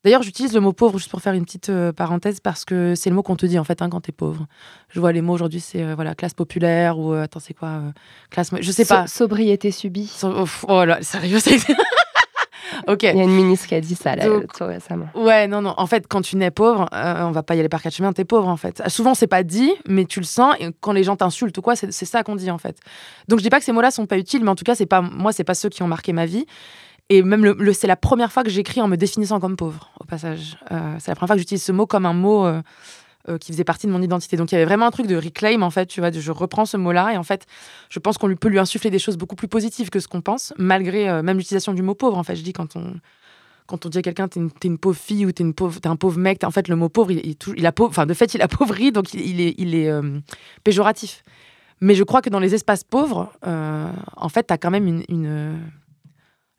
D'ailleurs, j'utilise le mot pauvre juste pour faire une petite euh, parenthèse parce que c'est le mot qu'on te dit en fait hein, quand t'es pauvre. Je vois les mots aujourd'hui, c'est euh, voilà classe populaire ou euh, attends c'est quoi classe, je sais So- pas. sobriété subie. So- oh, oh là, sérieux, c'est. *laughs* ok. Il y a une ministre qui a dit ça là, Donc- tout récemment. Ouais, non, non. En fait, quand tu nais pauvre, euh, on va pas y aller par quatre chemins, t'es pauvre en fait. Souvent, c'est pas dit, mais tu le sens. Et quand les gens t'insultent ou quoi, c'est ça qu'on dit en fait. Donc, je dis pas que ces mots-là sont pas utiles, mais en tout cas, c'est pas moi, c'est pas ceux qui ont marqué ma vie. Et même le, le- c'est la première fois que j'écris en me définissant comme pauvre, au passage. Euh, c'est la première fois que j'utilise ce mot comme un mot euh, euh, qui faisait partie de mon identité. Donc, il y avait vraiment un truc de reclaim, en fait, tu vois, je reprends ce mot-là. Et en fait, je pense qu'on peut lui insuffler des choses beaucoup plus positives que ce qu'on pense, malgré euh, même l'utilisation du mot pauvre. En fait, je dis quand on quand on dit à quelqu'un t'es une, une pauvre fille ou t'es un pauvre mec en fait le mot pauvre il, a enfin de fait il appauvrit *laughs* donc il, est euh, péjoratif mais je crois que dans les espaces pauvres en fait t'as quand même une, une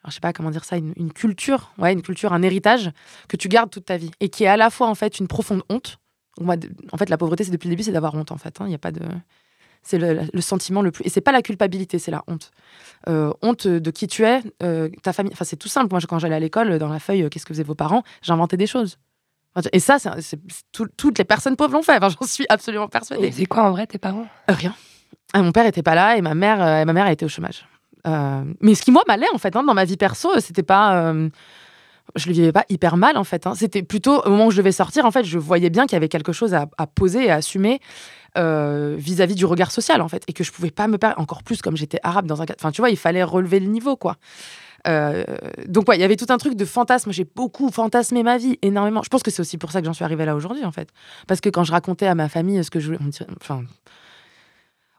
je sais pas comment dire ça une, une culture ouais une culture un héritage que tu gardes toute ta vie et qui est à la fois en fait une profonde honte moi, en fait la pauvreté c'est depuis le début c'est d'avoir honte en fait hein. il y a pas de c'est le, le sentiment le plus et c'est pas la culpabilité c'est la honte euh, honte de qui tu es, euh, ta famille. Enfin, c'est tout simple. Moi, quand j'allais à l'école, dans la feuille, euh, qu'est-ce que faisaient vos parents? J'inventais des choses. Et ça, c'est- c'est- c'est tout- toutes les personnes pauvres l'ont fait. Enfin, J'en suis absolument persuadée. C'est quoi en vrai tes parents? Euh, Rien. Ah, mon père était pas là et ma mère, et ma mère elle était au chômage. Mais ce qui moi m'allait en fait hein, dans ma vie perso, c'était pas, je le vivais pas hyper mal en fait. hein. C'était plutôt au moment où je devais sortir en fait, je voyais bien qu'il y avait quelque chose à, poser et à assumer euh, vis-à-vis du regard social en fait, et que je pouvais pas me perdre encore plus comme j'étais arabe dans un cadre. Enfin tu vois, il fallait relever le niveau quoi. Euh, donc ouais, il y avait tout un truc de fantasme. J'ai beaucoup fantasmé ma vie, énormément. Je pense que c'est aussi pour ça que j'en suis arrivée là aujourd'hui en fait, parce que quand je racontais à ma famille ce que je voulais, enfin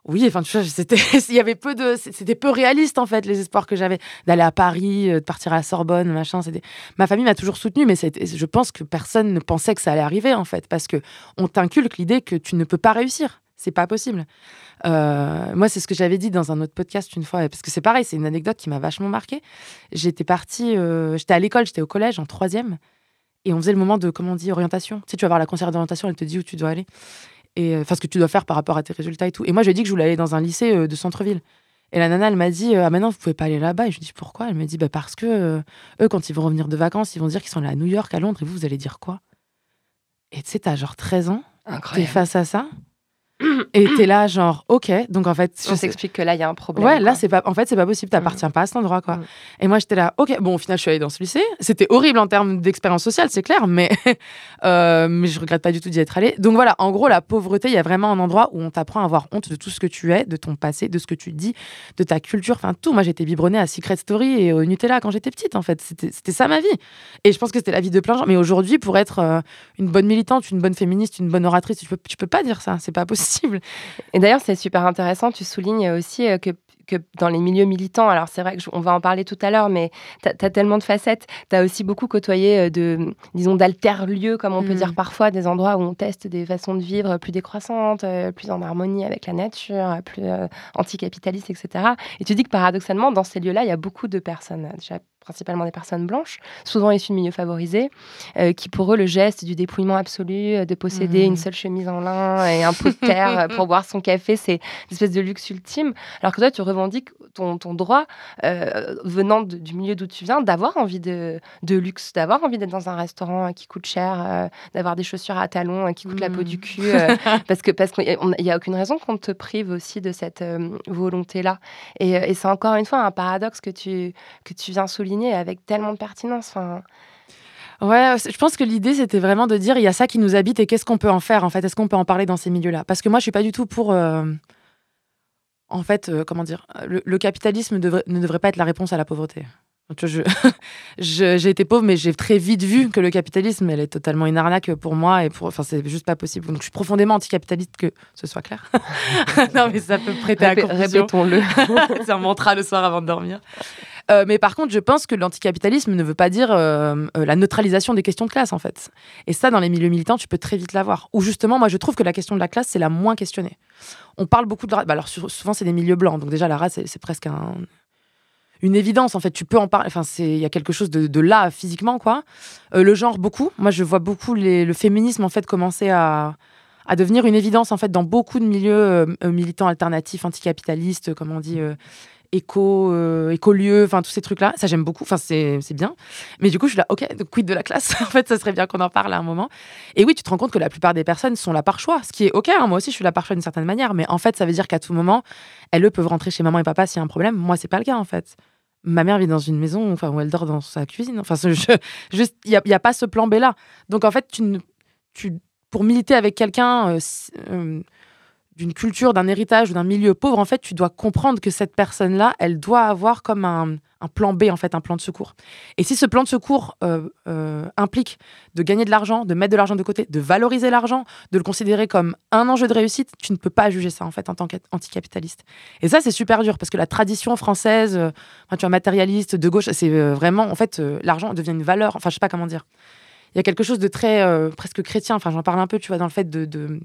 oui, enfin, tu vois, c'était, *laughs* il y avait peu de, c'était peu réaliste en fait les espoirs que j'avais d'aller à Paris, euh, de partir à la Sorbonne, machin. C'était, ma famille m'a toujours soutenue, mais je pense que personne ne pensait que ça allait arriver en fait, parce que on t'inculque l'idée que tu ne peux pas réussir, c'est pas possible. Euh, moi, c'est ce que j'avais dit dans un autre podcast une fois, parce que c'est pareil, c'est une anecdote qui m'a vachement marquée. J'étais partie, euh, j'étais à l'école, j'étais au collège en troisième, et on faisait le moment de, comment on dit, orientation. Tu tu vas voir la conseillère d'orientation, elle te dit où tu dois aller et euh, enfin ce que tu dois faire par rapport à tes résultats et tout. Et moi, je lui ai dit que je voulais aller dans un lycée euh, de centre-ville. Et la nana, elle m'a dit euh, Ah, maintenant, vous pouvez pas aller là-bas. Et je lui ai dit Pourquoi? Elle me dit bah, Parce que euh, eux, quand ils vont revenir de vacances, ils vont dire qu'ils sont allés à New York, à Londres, et vous, vous allez dire quoi Et tu sais, t'as genre 13 ans, t'es face à ça, et t'es là, genre, ok. Donc en fait, je On s'explique que là il y a un problème. Ouais, là, c'est pas. En fait, c'est pas possible. T'appartiens pas à cet endroit, quoi. Mm. Et moi, j'étais là. Ok. Bon, au final, je suis allée dans ce lycée. C'était horrible en termes d'expérience sociale, c'est clair, mais *laughs* euh, mais je regrette pas du tout d'y être allée. Donc voilà. En gros, la pauvreté, il y a vraiment un endroit où on t'apprend à avoir honte de tout ce que tu es, de ton passé, de ce que tu dis, de ta culture, enfin tout. Moi, j'étais biberonnée à Secret Story et au Nutella quand j'étais petite. En fait, c'était c'était ça ma vie. Et je pense que c'était la vie de plein de gens. Mais aujourd'hui, pour être euh, une bonne militante, une bonne féministe, une bonne oratrice, tu peux tu peux pas dire ça. C'est pas possible. Et d'ailleurs, c'est super intéressant. Tu soulignes aussi euh, que, que dans les milieux militants, alors c'est vrai qu'on va en parler tout à l'heure, mais tu as, tellement de facettes. Tu as aussi beaucoup côtoyé euh, de, disons, d'alter-lieux, comme on peut Mm. dire parfois, des endroits où on teste des façons de vivre plus décroissantes, euh, plus en harmonie avec la nature, plus euh, anticapitalistes, etc. Et tu dis que paradoxalement, dans ces lieux-là, il y a beaucoup de personnes, déjà principalement des personnes blanches, souvent issues de milieux favorisés, euh, qui pour eux, le geste du dépouillement absolu, euh, de posséder une seule chemise en lin et un pot de terre euh, pour *laughs* boire son café, c'est une espèce de luxe ultime. Alors que toi, tu revendiques ton, ton droit, euh, venant de- du milieu d'où tu viens, d'avoir envie de, de luxe, d'avoir envie d'être dans un restaurant qui coûte cher, euh, d'avoir des chaussures à talons qui coûtent la peau du cul, euh, *laughs* parce que parce qu'il n'y a aucune raison qu'on te prive aussi de cette volonté-là. Et, et c'est encore une fois un paradoxe que tu, que tu viens souligner avec tellement de pertinence. Enfin, Ouais, je pense que l'idée c'était vraiment de dire il y a ça qui nous habite et qu'est-ce qu'on peut en faire en fait? Est-ce qu'on peut en parler dans ces milieux-là? Parce que moi je suis pas du tout pour. euh, En fait, euh, comment dire le, le capitalisme ne devrait pas être la réponse à la pauvreté. *laughs* Je- j'ai été pauvre, mais j'ai très vite vu que le capitalisme, elle est totalement une arnaque pour moi et pour. Enfin, c'est juste pas possible. Donc, je suis profondément anticapitaliste, que ce soit clair. *laughs* non, mais ça peut prêter à confusion. répétons-le. *laughs* c'est un mantra le soir avant de dormir. Euh, mais par contre, je pense que l'anticapitalisme ne veut pas dire euh, euh, la neutralisation des questions de classe, en fait. Et ça, dans les milieux militants, tu peux très vite l'avoir. Ou justement, moi, je trouve que la question de la classe, c'est la moins questionnée. On parle beaucoup de race. Bah, alors, souvent, c'est des milieux blancs. Donc, déjà, la race, c'est- presque un- une évidence, en fait. Tu peux en parler. Enfin, il y a quelque chose de, là, physiquement, quoi. Le genre, beaucoup. Moi, je vois beaucoup le féminisme, en fait, commencer à devenir une évidence en fait dans beaucoup de milieux militants alternatifs, anticapitalistes, comme on dit. Éco, euh, écolieu, enfin tous ces trucs-là. Ça, j'aime beaucoup. Enfin, c'est bien. Mais du coup, je suis là, ok, donc quid de la classe? *laughs* En fait, ça serait bien qu'on en parle à un moment. Et oui, tu te rends compte que la plupart des personnes sont là par choix, ce qui est ok. hein, moi aussi, je suis là par choix d'une certaine manière. Mais en fait, ça veut dire qu'à tout moment, elles eux, peuvent rentrer chez maman et papa s'il y a un problème. Moi, c'est pas le cas en fait. Ma mère vit dans une maison enfin, où elle dort dans sa cuisine. Enfin, il n'y a, y a pas ce plan B là. Donc en fait, tu, tu, pour militer avec quelqu'un euh, euh, d'une culture, d'un héritage ou d'un milieu pauvre, en fait, tu dois comprendre que cette personne-là, elle doit avoir comme un, plan B, en fait, un plan de secours. Et si ce plan de secours euh, euh, implique de gagner de l'argent, de mettre de l'argent de côté, de valoriser l'argent, de le considérer comme un enjeu de réussite, tu ne peux pas juger ça, en fait, en tant qu'anticapitaliste. Et ça, c'est super dur, parce que la tradition française, euh, tu vois, matérialiste, de gauche, c'est vraiment, en fait, l'argent devient une valeur, enfin, je sais pas comment dire. Il y a quelque chose de très presque chrétien, enfin, j'en parle un peu, tu vois, dans le fait de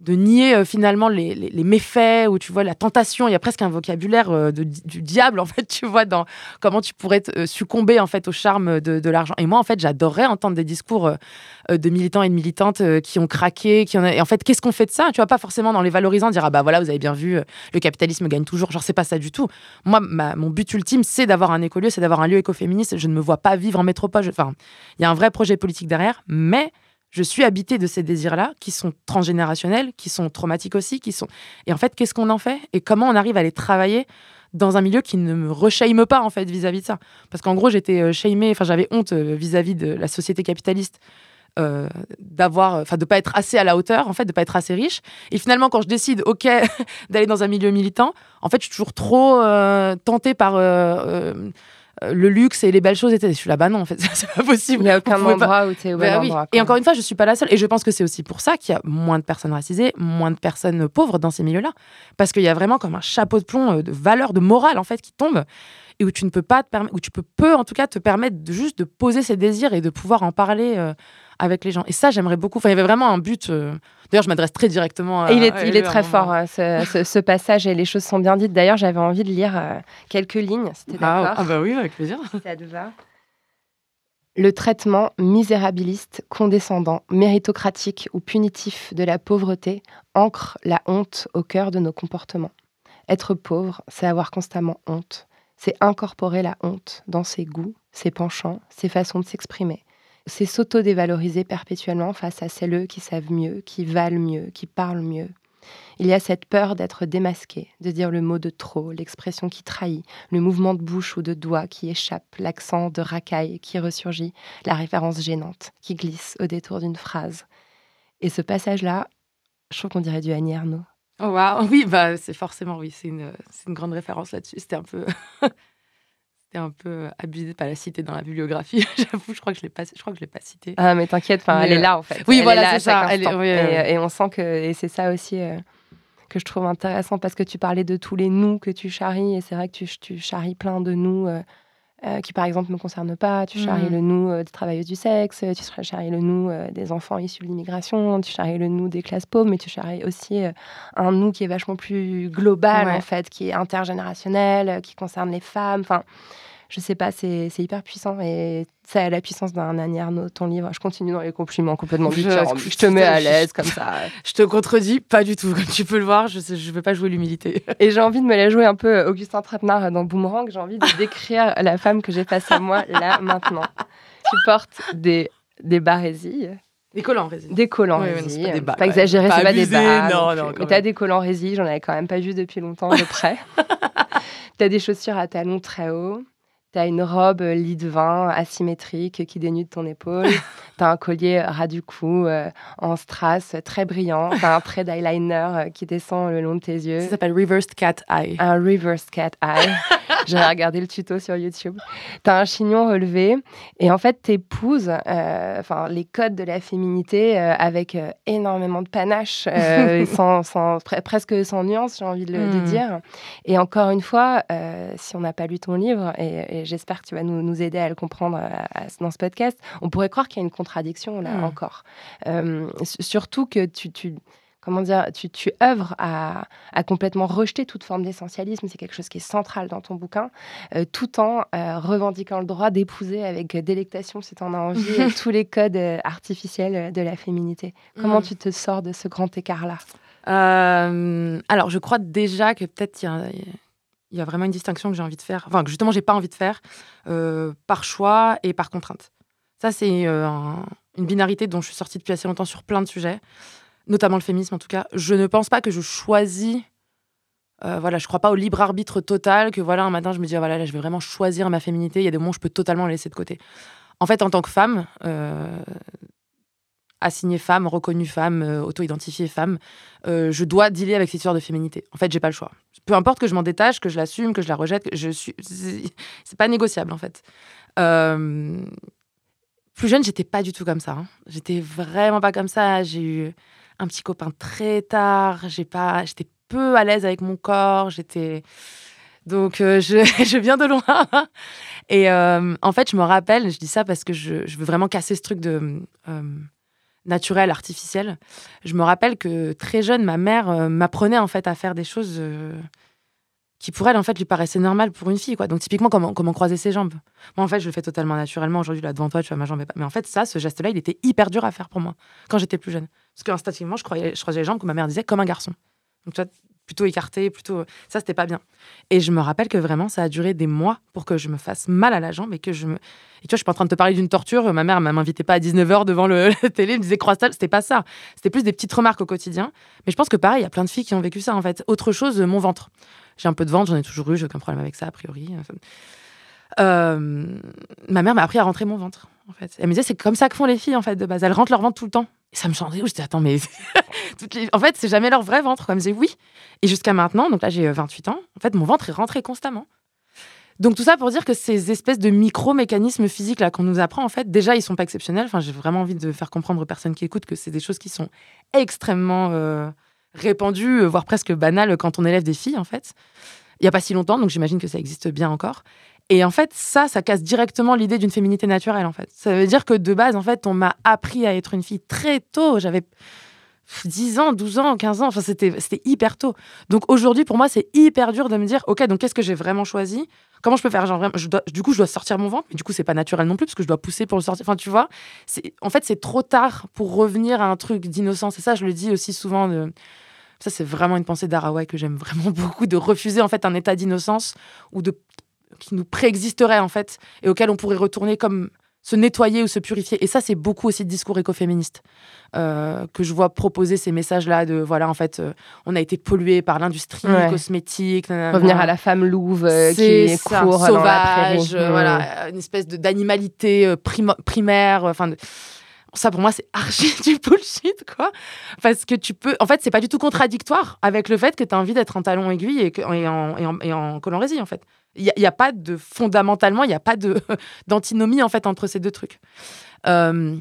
de nier euh, finalement les, les- méfaits ou tu vois la tentation. Il y a presque un vocabulaire euh, de- du diable *laughs* en fait tu vois dans comment tu pourrais euh, succomber en fait au charme de, de l'argent. Et moi en fait j'adorerais entendre des discours de militants et de militantes qui ont craqué qui en et en fait qu'est-ce qu'on fait de ça? Tu vois pas forcément dans les valorisant dire ah bah voilà vous avez bien vu le capitalisme gagne toujours. Genre c'est pas ça du tout. Moi mon but ultime c'est d'avoir un écolieu c'est d'avoir un lieu écoféministe. Je ne me vois pas vivre en métropole. Enfin il y a un vrai projet politique derrière mais je suis habitée de ces désirs-là, qui sont transgénérationnels, qui sont traumatiques aussi, qui sont. Et en fait, qu'est-ce qu'on en fait Et comment on arrive à les travailler dans un milieu qui ne me reshame pas en fait vis-à-vis de ça? Parce qu'en gros, j'étais euh, shamée, enfin j'avais honte euh, vis-à-vis de la société capitaliste. euh, d'avoir enfin de pas être assez à la hauteur en fait de pas être assez riche et finalement quand je décide ok *laughs* d'aller dans un milieu militant en fait je suis toujours trop euh, tentée par euh, euh, le luxe et les belles choses et je suis là bah non en fait *laughs* c'est pas possible Il n'y a aucun pas- endroit où tu es au bah bon oui. endroit. Et encore une fois, je suis pas la seule. Et je pense que c'est aussi pour ça qu'il y a moins de personnes racisées, moins de personnes pauvres dans ces milieux-là. Parce qu'il y a vraiment comme un chapeau de plomb euh, de valeur, de morale, en fait, qui tombe. Et où tu ne peux pas te permettre, où tu peux, peux en tout cas te permettre de juste de poser ses désirs et de pouvoir en parler euh, avec les gens. Et ça, j'aimerais beaucoup. Enfin, il y avait vraiment un but. euh, D'ailleurs, je m'adresse très directement à. Et il est, à il très fort, euh, ce, ce- ce passage, et les choses sont bien dites. D'ailleurs, j'avais envie de lire euh, quelques lignes, t'es Ah, d'accord. ah bah oui, avec plaisir. *laughs* si ça te va. Le traitement misérabiliste, condescendant, méritocratique ou punitif de la pauvreté ancre la honte au cœur de nos comportements. Être pauvre, c'est avoir constamment honte. C'est incorporer la honte dans ses goûts, ses penchants, ses façons de s'exprimer. C'est s'auto-dévaloriser perpétuellement face à celles qui savent mieux, qui valent mieux, qui parlent mieux. Il y a cette peur d'être démasqué, de dire le mot de trop, l'expression qui trahit, le mouvement de bouche ou de doigt qui échappe, l'accent de racaille qui ressurgit, la référence gênante qui glisse au détour d'une phrase. Et ce passage-là, je trouve qu'on dirait du Annie Ernaux. Oh, waouh. Oui, bah, c'est forcément, oui, c'est une, une grande référence là-dessus. C'était un peu. *laughs* C'était un peu abusé de pas la citer dans la bibliographie. *laughs* J'avoue, je crois que je l'ai pas, je crois que je l'ai pas cité. Ah, mais t'inquiète, elle est là en fait. oui, Elle voilà, c'est ça, elle est- oui, et, on sent que et c'est ça aussi euh, que je trouve intéressant parce que tu parlais de tous les nous que tu charries et c'est vrai que tu, tu charries plein de nous euh, euh, qui par exemple ne me concernent pas. Tu charries Mhm. le nous euh, des travailleuses du sexe, tu charries le nous euh, des enfants issus de l'immigration, tu charries le nous des classes pauvres, mais tu charries aussi euh, un nous qui est vachement plus global Ouais. en fait, qui est intergénérationnel, euh, qui concerne les femmes. Enfin, je sais pas, c'est c'est hyper puissant et ça a la puissance d'un Annie ton livre. Je continue dans les compliments complètement Je- différents. Je, te mets à l'aise comme ça. *laughs* Je te contredis pas du tout. Comme tu peux le voir, je ne veux pas jouer l'humilité. *laughs* Et j'ai envie de me la jouer un peu Augustin Trapenard dans Boomerang. J'ai envie de *laughs* décrire la femme que j'ai face à moi là maintenant. Tu portes des, des barésilles. Des collants résine. Des collants c'est pas des bas, pas exagéré, Pas c'est pas des bas. non, non Mais t'as des collants résille, j'en avais quand même pas vu depuis longtemps de près. t'as des chaussures à talons très hauts. T'as une robe euh, lit de vin asymétrique qui dénude ton épaule. *laughs* T'as un collier ras du cou euh, en strass euh, très brillant. T'as un trait d'eyeliner euh, qui descend le long de tes yeux. Ça s'appelle Reversed Cat Eye. Un reverse cat eye. *laughs* J'ai regardé le tuto sur YouTube. T'as un chignon relevé et en fait t'épouses euh, enfin les codes de la féminité euh, avec euh, énormément de panache, euh, *laughs* sans, sans- pre- presque sans nuance, j'ai envie de, le- de Mm. dire. Et encore une fois, euh, si on n'a pas lu ton livre, et, et j'espère que tu vas nous, nous aider à le comprendre à- à- dans ce podcast, on pourrait croire qu'il y a une contradiction là Mm. encore. Euh, surtout que tu, tu comment dire, tu, tu œuvres à, à complètement rejeter toute forme d'essentialisme. C'est quelque chose qui est central dans ton bouquin, euh, tout en euh, revendiquant le droit d'épouser avec délectation, si tu en as envie, euh, *laughs* tous les codes euh, artificiels euh, de la féminité. Comment Mm. tu te sors de ce grand écart-là? Euh, alors, je crois déjà que peut-être il y a- Il y a vraiment une distinction que j'ai envie de faire, enfin que justement j'ai pas envie de faire, euh, par choix et par contrainte. Ça, c'est euh, un- une binarité dont je suis sortie depuis assez longtemps sur plein de sujets, notamment le féminisme en tout cas. Je ne pense pas que je choisis. euh, voilà, je crois pas au libre arbitre total, que voilà, un matin je me dis, ah, voilà, là, je vais vraiment choisir ma féminité. Il y a des moments où je peux totalement la laisser de côté. En fait, en tant que femme, euh, assignée femme, reconnue femme, euh, auto-identifiée femme, euh, je dois dealer avec cette histoire de féminité. En fait, j'ai pas le choix. Peu importe que je m'en détache, que je l'assume, que je la rejette, que je suis, *laughs* c'est pas négociable en fait. Euh, plus jeune, j'étais pas du tout comme ça. hein. J'étais vraiment pas comme ça. J'ai eu un petit copain très tard. J'ai pas, j'étais peu à l'aise avec mon corps. J'étais donc *laughs* je, je viens de loin. Et en fait, je me rappelle, je dis ça parce que je, je veux vraiment casser ce truc de naturel, artificiel. Je me rappelle que très jeune, ma mère euh, m'apprenait en fait à faire des choses euh, qui pour elle en fait lui paraissaient normales pour une fille quoi. Donc typiquement comment comment croiser ses jambes. Moi en fait, je le fais totalement naturellement aujourd'hui là devant toi, tu vois ma jambe est pas mais en fait ça ce geste là, il était hyper dur à faire pour moi quand j'étais plus jeune parce que instinctivement, je croyais je croisais les jambes comme ma mère disait comme un garçon. Donc tu vois plutôt écarté, plutôt ça c'était pas bien. Et je me rappelle que vraiment ça a duré des mois pour que je me fasse mal à la jambe et que je me et tu vois, je suis pas en train de te parler d'une torture. Ma mère ne m'invitait pas à 19h devant le, *laughs* la télé, elle me disait croise C'était pas ça. C'était plus des petites remarques au quotidien. Mais je pense que pareil, il y a plein de filles qui ont vécu ça en fait. Autre chose, mon ventre. J'ai un peu de ventre, j'en ai toujours eu, j'ai aucun problème avec ça a priori. Euh, ma mère m'a appris à rentrer mon ventre en fait. Elle me disait c'est comme ça que font les filles en fait de base. Elles rentrent leur ventre tout le temps. Ça me changeait. Je disais attends mais *laughs* en fait c'est jamais leur vrai ventre. Elle me disait oui. Et jusqu'à maintenant, donc là j'ai euh, 28 ans, en fait mon ventre est rentré constamment. Donc tout ça pour dire que ces espèces de micro-mécanismes physiques là qu'on nous apprend, en fait, déjà ils sont pas exceptionnels. Enfin, j'ai vraiment envie de faire comprendre aux personnes qui écoutent que c'est des choses qui sont extrêmement euh, répandues, euh, voire presque banales quand on élève des filles, en fait. Il y a pas si longtemps, donc j'imagine que ça existe bien encore. Et en fait, ça, ça casse directement l'idée d'une féminité naturelle, en fait. Ça veut dire que de base, en fait, on m'a appris à être une fille très tôt. J'avais 10 ans, 12 ans, 15 ans, enfin c'était hyper tôt. Donc aujourd'hui pour moi c'est hyper dur de me dire OK, donc qu'est-ce que j'ai vraiment choisi? Comment je peux faire? Genre du coup je dois sortir mon ventre, mais du coup c'est pas naturel non plus parce que je dois pousser pour le sortir. Enfin tu vois, en fait c'est trop tard pour revenir à un truc d'innocence et ça je le dis aussi souvent ça c'est vraiment une pensée d'Araway que j'aime vraiment *laughs* beaucoup de refuser en fait un état d'innocence ou de qui nous préexisterait en fait et auquel on pourrait retourner comme se nettoyer ou se purifier. Et ça, c'est beaucoup aussi de discours écoféministes euh, que je vois proposer ces messages-là de voilà, en fait, euh, on a été pollué par l'industrie Ouais. cosmétique. nanana. Revenir à la femme louve euh, qui ça, court dans la prairie. sauvage, euh, voilà, une espèce d'animalité euh, primaire. euh, Enfin, ça pour moi c'est archi *laughs* du bullshit quoi, parce que tu peux, en fait, c'est pas du tout contradictoire avec le fait que tu as envie d'être en talon aiguille et, que- et en, et en, et en fait. Il y, a- pas de fondamentalement, il y a pas de *laughs* d'antinomie en fait entre ces deux trucs. Euh,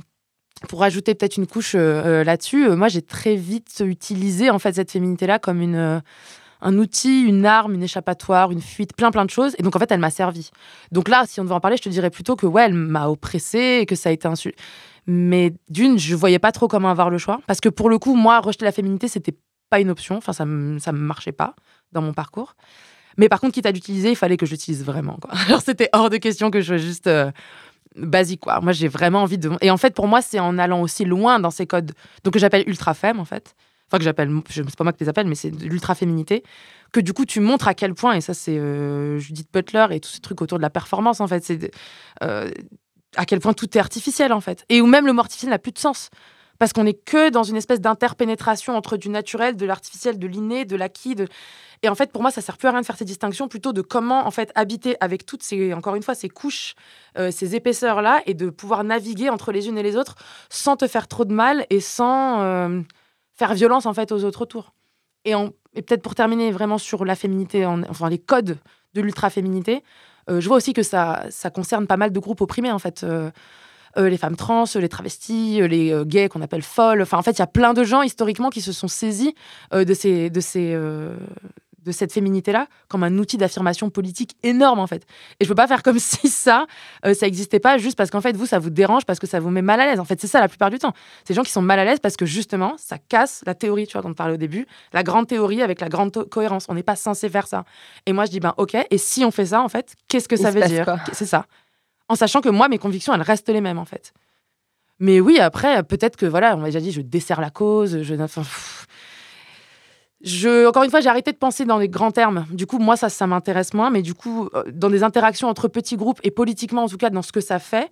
pour rajouter peut-être une couche euh, euh, là-dessus, moi j'ai très vite utilisé en fait cette féminité-là comme une un outil, une arme, une échappatoire, une fuite, plein plein de choses. Et donc en fait, elle m'a servi. Donc là, si on devait en parler, je te dirais plutôt que ouais, elle m'a oppressée et que ça a été un Mais d'une, je voyais pas trop comment avoir le choix parce que pour le coup, moi, rejeter la féminité, c'était pas une option. Enfin, ça ça me marchait pas dans mon parcours. Mais par contre, quitte à l'utiliser, il fallait que je l'utilise vraiment. Quoi. *laughs* Alors c'était hors de question que je sois juste euh, basique. Quoi. Moi, j'ai vraiment envie de. Et en fait, pour moi, c'est en allant aussi loin dans ces codes, donc que j'appelle ultra femme en fait. Enfin, que j'appelle, je- c'est pas moi qui les appelle, mais c'est de l'ultra-féminité, que du coup, tu montres à quel point, et ça, c'est euh, Judith Butler et tous ces trucs autour de la performance, en fait, c'est euh, à quel point tout est artificiel, en fait. Et où même le mot artificiel n'a plus de sens. Parce qu'on n'est que dans une espèce d'interpénétration entre du naturel, de l'artificiel, de l'inné, de l'acquis. Et en fait, pour moi, ça sert plus à rien de faire ces distinctions, plutôt de comment, en fait, habiter avec toutes ces, encore une fois, ces couches, euh, ces épaisseurs-là, et de pouvoir naviguer entre les unes et les autres sans te faire trop de mal et sans euh, faire violence, en fait, aux autres autour. Et, peut-être pour terminer vraiment sur la féminité, en- enfin, les codes de l'ultra-féminité, euh, je vois aussi que ça, ça concerne pas mal de groupes opprimés, en fait. Euh, euh, les femmes trans, les travestis, euh, les euh, gays qu'on appelle folles. Enfin, en fait, il y a plein de gens historiquement qui se sont saisis euh, de, ces, de, ces, euh, de cette féminité-là comme un outil d'affirmation politique énorme, en fait. Et je peux pas faire comme *laughs* si ça, euh, ça n'existait pas juste parce qu'en fait, vous, ça vous dérange, parce que ça vous met mal à l'aise. En fait, c'est ça la plupart du temps. C'est des gens qui sont mal à l'aise parce que justement, ça casse la théorie, tu vois, dont on parlait au début, la grande théorie avec la grande cohérence. On n'est pas censé faire ça. Et moi, je dis, ben, ok, et si on fait ça, en fait, qu'est-ce que ça veut dire C'est ça en sachant que moi, mes convictions, elles restent les mêmes, en fait. Mais oui, après, peut-être que, voilà, on m'a déjà dit, je desserre la cause, je... encore une fois, j'ai arrêté de penser dans les grands termes. Du coup, moi, ça, ça m'intéresse moins. Mais du coup, euh, dans des interactions entre petits groupes et politiquement, en tout cas, dans ce que ça fait,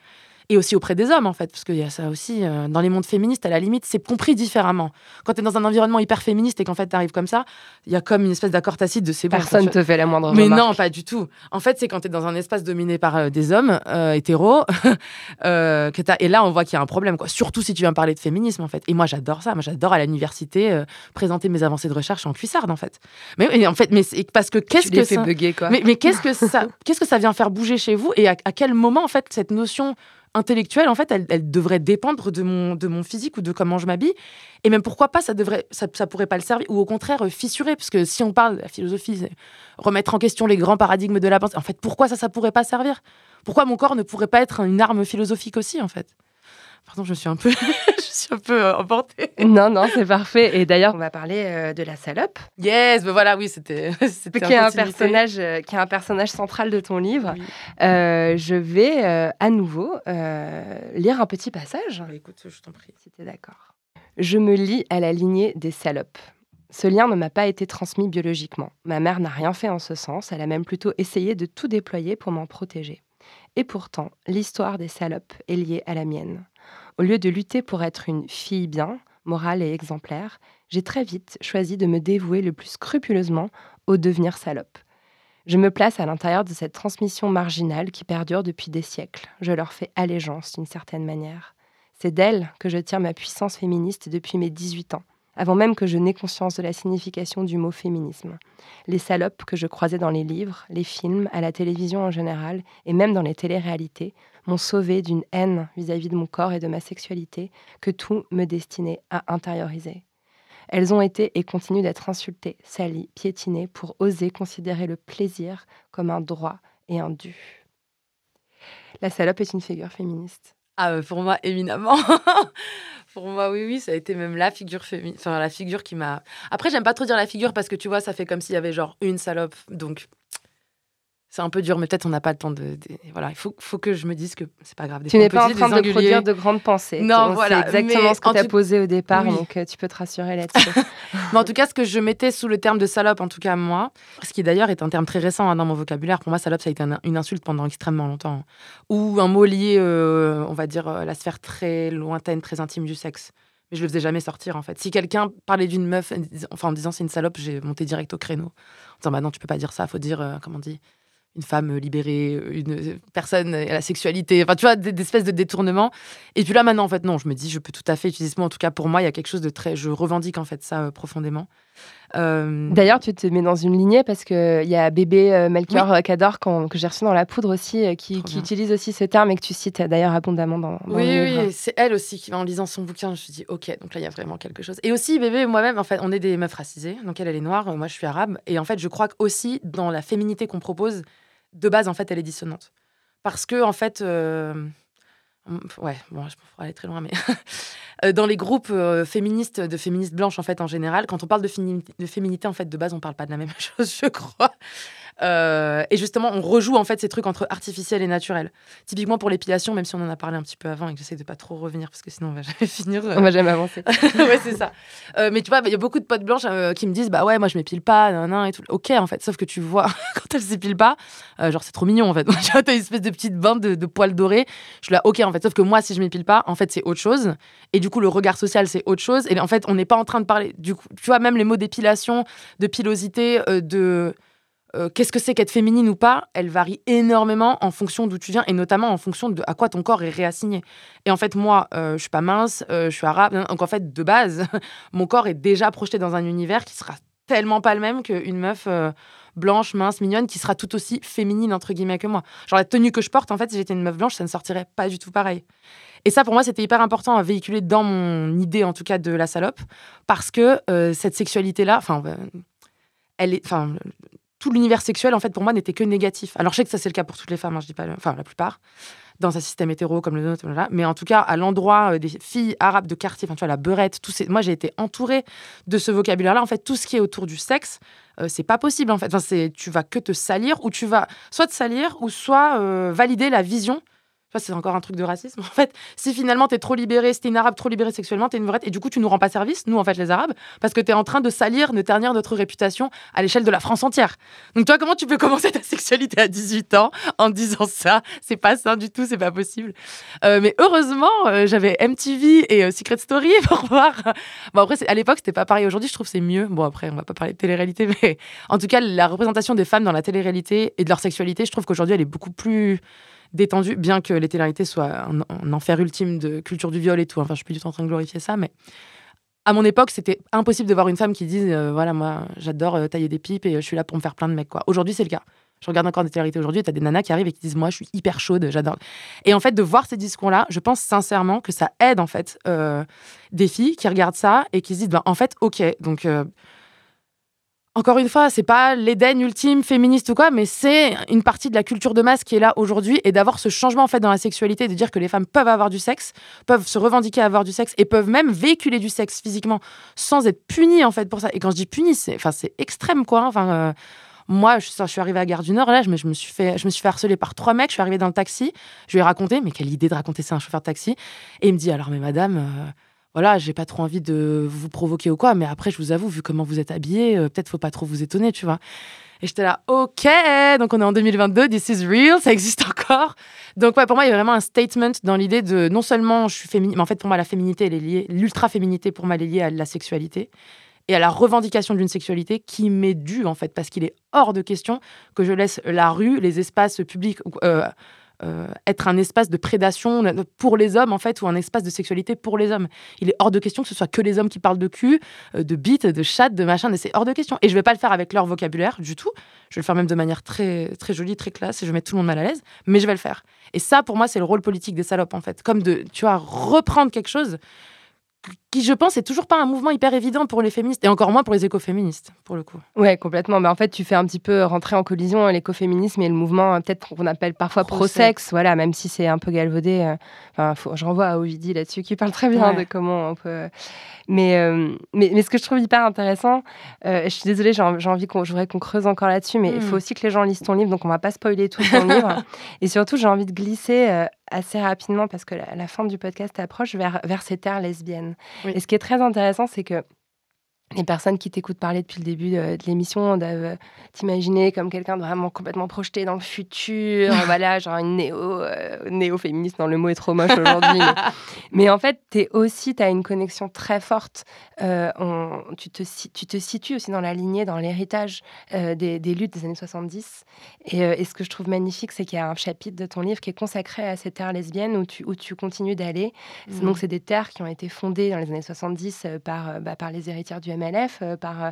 et aussi auprès des hommes, en fait, parce qu'il y a ça aussi euh, dans les mondes féministes, à la limite, c'est compris différemment. Quand tu es dans un environnement hyper féministe et qu'en fait, tu arrives comme ça, il y a comme une espèce d'accord tacite de c'est bon. Personne te fait la moindre Mais remarque. non, pas du tout. En fait, c'est quand tu es dans un espace dominé par euh, des hommes euh, hétéros, *laughs* que et là, on voit qu'il y a un problème, quoi. Surtout si tu viens parler de féminisme, en fait. Et moi, j'adore ça. Moi, j'adore à l'université présenter mes avancées de recherche en cuissarde, en fait. Mais, en fait, mais parce que qu'est-ce que ça... bugger, quoi. Mais, mais qu'est-ce que *laughs* ça, qu'est-ce que ça vient faire bouger chez vous et à, à quel moment en fait cette notion intellectuelle en fait elle, devrait dépendre de mon de mon physique ou de comment je m'habille. Et même pourquoi pas ça devrait ça pourrait pas le servir ou au contraire euh, fissurer. Parce que si on parle de la philosophie c'est remettre en question les grands paradigmes de la pensée. En fait pourquoi ça ça pourrait pas servir? Pourquoi mon corps ne pourrait pas être une arme philosophique aussi en fait? Pardon je suis un peu *laughs* je suis un peu euh, emportée Non, non, c'est parfait. Et d'ailleurs, on va parler euh, de la salope, yes mais voilà oui *laughs* c'était qui est, un personnage, euh, qui est un personnage central de ton livre. Oui. Euh, je vais euh, à nouveau euh, lire un petit passage. Bah, écoute je t'en prie Si t'es d'accord. Je me lie à la lignée des salopes. Ce lien ne m'a pas été transmis biologiquement. Ma mère n'a rien fait en ce sens, elle a même plutôt essayé de tout déployer pour m'en protéger. Et pourtant, l'histoire des salopes est liée à la mienne. Au lieu de lutter pour être une fille bien, morale et exemplaire, j'ai très vite choisi de me dévouer le plus scrupuleusement au devenir salope. Je me place à l'intérieur de cette transmission marginale qui perdure depuis des siècles. Je leur fais allégeance d'une certaine manière. C'est d'elles que je tire ma puissance féministe depuis mes 18 ans, avant même que je n'aie conscience de la signification du mot féminisme. Les salopes que je croisais dans les livres, les films, à la télévision en général, et même dans les téléréalités, m'ont sauvée d'une haine vis-à-vis de mon corps et de ma sexualité que tout me destinait à intérioriser. Elles ont été et continuent d'être insultées, salies, piétinées pour oser considérer le plaisir comme un droit et un dû. La salope est une figure féministe. Ah, euh, pour moi, éminemment. *laughs* pour moi, oui, oui, ça a été même la figure féminine. Enfin, la figure qui m'a. Après, j'aime pas trop dire la figure parce que tu vois, ça fait comme s'il y avait genre une salope. Donc, c'est un peu dur, mais peut-être on n'a pas le temps de. de- Voilà, il faut, faut que je me dise que c'est pas grave. Des Tu n'es pas en train de produire de grandes pensées. Non, On voilà, sait exactement ce que tu as tout- posé au départ, Oui. donc euh, tu peux te rassurer là-dessus. *laughs* *laughs* Mais en tout cas, ce que je mettais sous le terme de salope, en tout cas moi, ce qui d'ailleurs est un terme très récent hein, dans mon vocabulaire, pour moi, salope, ça a été un- une insulte pendant extrêmement longtemps. Ou un mot lié, euh, on va dire, à la sphère très lointaine, très intime du sexe. Mais je le faisais jamais sortir, en fait. Si quelqu'un parlait d'une meuf, enfin en disant c'est une salope, j'ai monté direct au créneau. En disant, bah non, tu peux pas dire ça, faut dire, euh, comment on dit une femme libérée, une personne à la sexualité, enfin tu vois, des, des espèces de détournements. Et puis là maintenant, en fait, non, je me dis, je peux tout à fait utiliser ce mot. En tout cas, pour moi, il y a quelque chose de très. Je revendique en fait ça euh, profondément. Euh, D'ailleurs, tu te mets dans une lignée parce qu'il y a bébé euh, Melchior euh, Cador qu'on- que j'ai reçu dans la poudre aussi, qui, utilise aussi ce terme et que tu cites d'ailleurs abondamment dans, dans oui, le livre. oui, c'est elle aussi qui, en lisant son bouquin, je me suis dit, ok, donc là, il y a vraiment quelque chose. Et aussi, bébé moi-même, en fait, on est des meufs racisées. Donc elle, elle est noire, moi, je suis arabe. Et en fait, je crois qu'aussi, dans la féminité qu'on propose, de base, en fait, elle est dissonante. Parce que, en fait, euh, ouais, bon, je pourrais aller très loin, mais *laughs* euh, dans les groupes euh, féministes, de féministes blanches, en fait, en général, quand on parle de, fémini- de féminité, en fait, de base, on parle pas de la même *laughs* chose, je crois. Euh, et justement, on rejoue en fait ces trucs entre artificiel et naturel. Typiquement pour l'épilation, même si on en a parlé un petit peu avant et que j'essaie de pas trop revenir parce que sinon on va *laughs* jamais finir. euh. On va jamais avancer. *laughs* ouais, c'est ça. Euh, mais tu vois, il y a beaucoup de potes blanches euh, qui me disent Bah ouais, moi je m'épile pas, nan, nan, et tout. Ok, en fait, sauf que tu vois, *laughs* quand elles s'épilent pas, genre c'est trop mignon en fait. tu t'as une espèce de petite bande de, de poils dorés. Je suis là, ok, en fait, sauf que moi, si je m'épile pas, en fait, c'est autre chose. Et du coup, le regard social, c'est autre chose. Et en fait, on n'est pas en train de parler. Du coup, tu vois, même les mots d'épilation, de pilosité, de. Euh, Qu'est-ce que c'est qu'être féminine ou pas Elle varie énormément en fonction d'où tu viens et notamment en fonction de à quoi ton corps est réassigné. Et en fait, moi, euh, je suis pas mince, euh, je suis arabe. Donc en fait, de base, *laughs* mon corps est déjà projeté dans un univers qui sera tellement pas le même qu'une meuf euh, blanche, mince, mignonne, qui sera tout aussi féminine, entre guillemets, que moi. Genre la tenue que je porte, en fait, si j'étais une meuf blanche, ça ne sortirait pas du tout pareil. Et ça, pour moi, c'était hyper important à véhiculer dans mon idée, en tout cas, de la salope, parce que cette sexualité-là, enfin, elle est, enfin, tout l'univers sexuel, en fait, pour moi, n'était que négatif. Alors, je sais que ça, c'est le cas pour toutes les femmes, hein, je dis pas, enfin, la plupart, dans un système hétéro comme le nôtre, mais en tout cas, à l'endroit euh, des filles arabes de quartier, enfin, tu vois, la beurette, tout ces... moi, j'ai été entourée de ce vocabulaire-là. En fait, tout ce qui est autour du sexe, euh, c'est pas possible, en fait. Enfin, tu vas que te salir, ou tu vas soit te salir, ou soit euh, valider la vision Ça, c'est encore un truc de racisme. *laughs* En fait, si finalement t'es trop libéré, si t'es une arabe trop libérée sexuellement, t'es une vraie. Et du coup, tu nous rends pas service, nous, en fait, les arabes, parce que t'es en train de salir, de ternir notre réputation à l'échelle de la France entière. Donc, toi, comment tu peux *laughs* commencer ta sexualité à 18 ans en disant ça? C'est pas ça du tout, c'est pas possible. Euh, mais heureusement, euh, j'avais MTV et euh, Secret Story *laughs* pour voir. Bon, après, à l'époque, c'était pas pareil. Aujourd'hui, je trouve c'est mieux. Bon, après, on va pas parler de télé-réalité, mais en tout cas, la représentation des femmes dans la télé-réalité et de leur sexualité, je trouve qu'aujourd'hui, elle est beaucoup plus détendu, bien que les télé soient un, enfer ultime de culture du viol et tout. Enfin, je suis plus du tout en train de glorifier ça, mais à mon époque, c'était impossible de voir une femme qui dise euh, voilà, moi, j'adore euh, tailler des pipes et je suis là pour me faire plein de mecs. Quoi. Aujourd'hui, c'est le cas. Je regarde encore des télé aujourd'hui et tu as des nanas qui arrivent et qui disent moi, je suis hyper chaude, j'adore. Et en fait, de voir ces discours-là, je pense sincèrement que ça aide en fait euh, des filles qui regardent ça et qui se disent ben, en fait, ok, donc encore une fois, c'est pas l'Éden ultime féministe ou quoi, mais c'est une partie de la culture de masse qui est là aujourd'hui et d'avoir ce changement en fait dans la sexualité, de dire que les femmes peuvent avoir du sexe, peuvent se revendiquer à avoir du sexe et peuvent même véhiculer du sexe physiquement sans être punies en fait pour ça. Et quand je dis punies, c'est enfin c'est extrême quoi. Hein. Enfin euh, moi, je, suis arrivée à Gare du Nord, là, je me, je me, suis fait, je me suis fait harceler par trois mecs. Je suis arrivée dans le taxi, je lui ai raconté, mais quelle idée de raconter ça à un chauffeur de taxi. Et il me dit alors, mais madame, euh, voilà, j'ai pas trop envie de vous provoquer ou quoi, mais après, je vous avoue, vu comment vous êtes habillé, euh, peut-être faut pas trop vous étonner, tu vois. Et j'étais là, ok, donc on est en 2022, this is real, ça existe encore. Donc ouais, pour moi, il y a vraiment un statement dans l'idée de non seulement je suis féminine, mais en fait pour moi la féminité, elle est liée, l'ultra-féminité pour moi, elle est liée à la sexualité et à la revendication d'une sexualité qui m'est due en fait, parce qu'il est hors de question que je laisse la rue, les espaces publics, euh, euh, être un espace de prédation pour les hommes, en fait, ou un espace de sexualité pour les hommes. Il est hors de question que ce soit que les hommes qui parlent de cul, euh, de bite, de chat, de machin, mais c'est hors de question. Et je vais pas le faire avec leur vocabulaire du tout. Je vais le faire même de manière très, très jolie, très classe, et je vais mettre tout le monde mal à l'aise, mais je vais le faire. Et ça, pour moi, c'est le rôle politique des salopes, en fait. Comme de, tu vois, reprendre quelque chose qui, je pense, est toujours pas un mouvement hyper évident pour les féministes, et encore moins pour les écoféministes, pour le coup. Ouais, complètement. Mais en fait, tu fais un petit peu rentrer en collision l'écoféminisme et le mouvement, euh, peut-être qu'on appelle parfois pro-sexe, voilà, même si c'est un peu galvaudé. Euh, enfin, faut, je renvoie à Ovidie là-dessus, qui parle très bien de comment on peut. Mais, euh, mais, mais, ce que je trouve hyper intéressant, je suis désolée, j'ai envie qu'on, je voudrais qu'on creuse encore là-dessus, mais il faut hmm. aussi que les gens lisent ton livre, donc on va pas spoiler tout ton *laughs* livre. Et surtout, j'ai envie de glisser assez rapidement, parce que la, la, fin du podcast approche, vers, vers ces terres lesbiennes. Et ce qui est très intéressant, c'est que les personnes qui t'écoutent parler depuis le début de, l'émission doivent t'imaginer comme quelqu'un de vraiment complètement projeté dans le futur, *laughs* voilà, genre une néo, euh, néo-féministe, non, le mot est trop moche aujourd'hui. mais, *laughs* en fait, es aussi, tu as une connexion très forte. Euh, tu, te, tu te situes aussi dans la lignée, dans l'héritage euh, des, luttes des années 70. Et, ce que je trouve magnifique, c'est qu'il y a un chapitre de ton livre qui est consacré à ces terres lesbiennes où tu, où tu continues d'aller. Mmh. Donc, c'est des terres qui ont été fondées dans les années 70 par, bah, par les héritières du MLF, euh, par euh,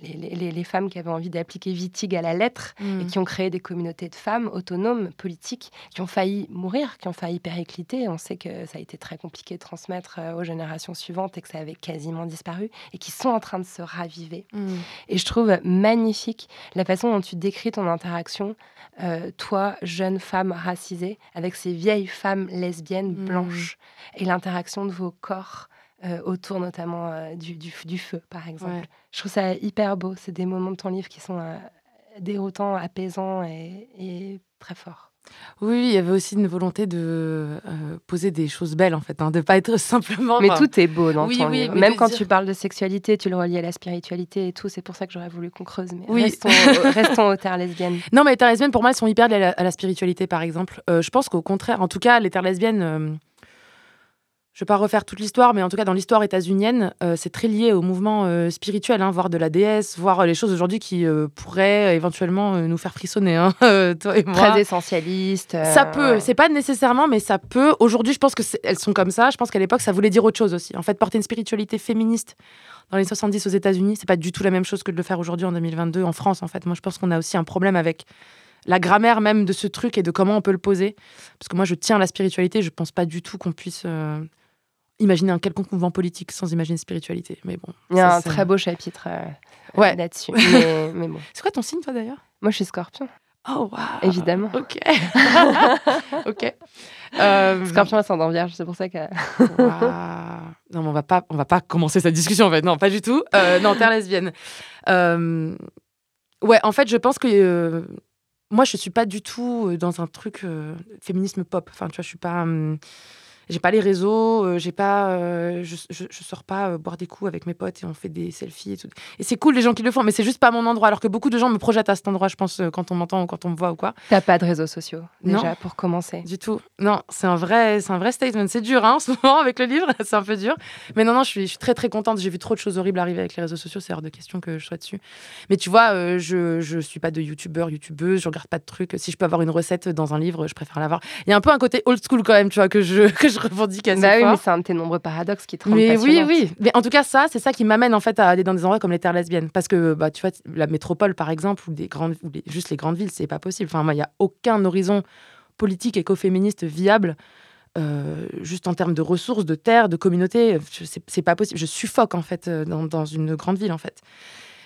les, femmes qui avaient envie d'appliquer Wittig à la lettre et mm. qui ont créé des communautés de femmes autonomes, politiques, qui ont failli mourir, qui ont failli péricliter. On sait que ça a été très compliqué de transmettre euh, aux générations suivantes et que ça avait quasiment disparu et qui sont en train de se raviver. Mm. Et je trouve magnifique la façon dont tu décris ton interaction, toi, jeune femme racisée, avec ces vieilles femmes lesbiennes mm. blanches et l'interaction de vos corps euh, autour notamment euh, du, du, feu, par exemple. Je trouve ça hyper beau. C'est des moments de ton livre qui sont euh, déroutants, apaisants et, très forts. Oui, il y avait aussi une volonté de poser des choses belles, en fait, hein, de pas être *laughs* simplement. Mais tout est beau dans ton livre. Même quand tu parles de sexualité, tu le relis à la spiritualité et tout. C'est pour ça que j'aurais voulu qu'on creuse. Mais oui. restons, *laughs* restons aux terres lesbiennes. Non, mais les terres lesbiennes, pour moi, elles sont hyper liées à la, spiritualité, par exemple. je pense qu'au contraire, en tout cas, les terres lesbiennes je ne vais pas refaire toute l'histoire, mais en tout cas, dans l'histoire états-unienne, euh, c'est très lié au mouvement euh, spirituel, hein, voire de la déesse, voire euh, les choses aujourd'hui qui pourraient éventuellement nous faire frissonner. Hein, *laughs* toi et moi. Très essentialiste. ça peut, c'est pas nécessairement, mais ça peut. Aujourd'hui, je pense qu'elles sont comme ça. Je pense qu'à l'époque, ça voulait dire autre chose aussi. En fait, porter une spiritualité féministe dans les 70 aux États-Unis, c'est pas du tout la même chose que de le faire aujourd'hui en 2022 en France. En fait, moi, je pense qu'on a aussi un problème avec la grammaire même de ce truc et de comment on peut le poser. Parce que moi, je tiens à la spiritualité. Je pense pas du tout qu'on puisse imaginer un quelconque mouvement politique sans imaginer spiritualité. Mais bon. Il y a un très beau chapitre euh, ouais. là-dessus. *laughs* mais, bon. C'est quoi ton signe, toi, d'ailleurs? Moi, je suis scorpion. Oh, wow. Évidemment. Ok. *laughs* ok. Euh... Scorpion ascendant vierge, c'est pour ça que. Non, mais on va pas, on va pas commencer cette discussion en fait. Non, pas du tout. Euh, non, terre lesbienne. Euh, ouais, en fait, je pense que moi, je suis pas du tout euh, dans un truc euh, féminisme pop. Enfin, tu vois, je suis pas. J'ai pas les réseaux, euh, j'ai pas, euh, je, je, je sors pas euh, boire des coups avec mes potes et on fait des selfies et tout. Et c'est cool les gens qui le font, mais c'est juste pas mon endroit. Alors que beaucoup de gens me projettent à cet endroit, je pense, quand on m'entend ou quand on me voit ou quoi. T'as pas de réseaux sociaux, déjà, Non. pour commencer. Du tout. Non, c'est un vrai, c'est un vrai statement. C'est dur, hein, *laughs* en ce moment avec le livre, c'est un peu dur. Mais non, non, je suis, je suis très très contente. J'ai vu trop de choses horribles arriver avec les réseaux sociaux. C'est hors de question que je sois dessus. Mais tu vois, euh, je je suis pas de youtubeur, youtubeuse. Je regarde pas de trucs. Si je peux avoir une recette dans un livre, je préfère l'avoir. Il y a un peu un côté old school quand même, tu vois, que je *laughs* que je revendique assez Bah oui, fort. mais c'est un de tes nombreux paradoxes qui te rendent Mais oui, oui. Mais en tout cas, ça, c'est ça qui m'amène en fait à aller dans des endroits comme les terres lesbiennes. Parce que, bah, tu vois, la métropole, par exemple, ou, des grandes, ou les- juste les grandes villes, c'est pas possible. Enfin, moi, il n'y a aucun horizon politique écoféministe viable, euh, juste en termes de ressources, de terres, de communautés. C'est pas possible. Je suffoque, en fait, euh, dans, dans une grande ville, en fait.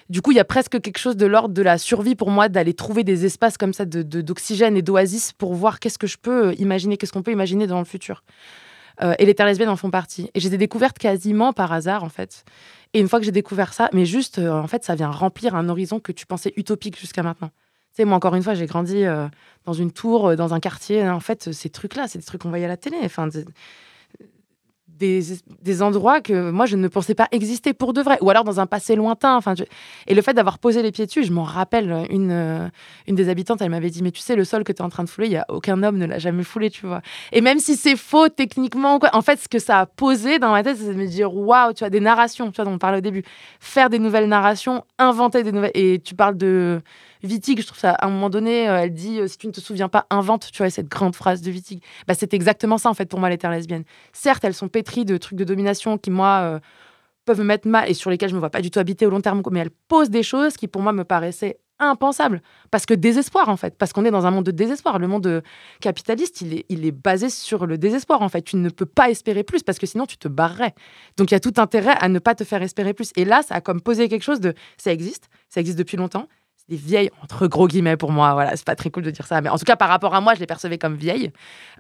Du coup, il y a presque quelque chose de l'ordre de la survie pour moi d'aller trouver des espaces comme ça de- de- d'oxygène et d'oasis pour voir qu'est-ce que je peux imaginer, qu'est-ce qu'on peut imaginer dans le futur. Euh, et les terres lesbiennes en font partie. Et j'ai des découvertes quasiment par hasard, en fait. Et une fois que j'ai découvert ça, mais juste, euh, en fait, ça vient remplir un horizon que tu pensais utopique jusqu'à maintenant. Tu sais, moi, encore une fois, j'ai grandi euh, dans une tour, euh, dans un quartier. En fait, ces trucs-là, c'est des trucs qu'on voyait à la télé. Enfin, des, des, endroits que moi, je ne pensais pas exister pour de vrai. Ou alors dans un passé lointain. Enfin, Et le fait d'avoir posé les pieds dessus, je m'en rappelle, une, euh, une des habitantes, elle m'avait dit, mais tu sais, le sol que tu es en train de fouler, il y a aucun homme ne l'a jamais foulé, tu vois. Et même si c'est faux techniquement, quoi, en fait, ce que ça a posé dans ma tête, c'est de me dire, waouh, tu vois, des narrations, tu vois, dont on parlait au début. Faire des nouvelles narrations, inventer des nouvelles. Et tu parles de Wittig, je trouve ça, à un moment donné, euh, elle dit, euh, si tu ne te souviens pas, invente, tu vois, cette grande phrase de Wittig. Bah, c'est exactement ça, en fait, pour moi, les terres lesbiennes. Certes, elles sont pétries de trucs de domination qui, moi, euh, peuvent me mettre mal et sur lesquels je me vois pas du tout habiter au long terme, mais elles posent des choses qui, pour moi, me paraissaient impensables. Parce que désespoir, en fait. Parce qu'on est dans un monde de désespoir. Le monde capitaliste, il est, il est basé sur le désespoir, en fait. Tu ne peux pas espérer plus parce que sinon, tu te barrerais. Donc, il y a tout intérêt à ne pas te faire espérer plus. Et là, ça a comme posé quelque chose de. Ça existe, ça existe depuis longtemps. Des vieilles, entre gros guillemets pour moi, voilà, c'est pas très cool de dire ça, mais en tout cas, par rapport à moi, je les percevais comme vieilles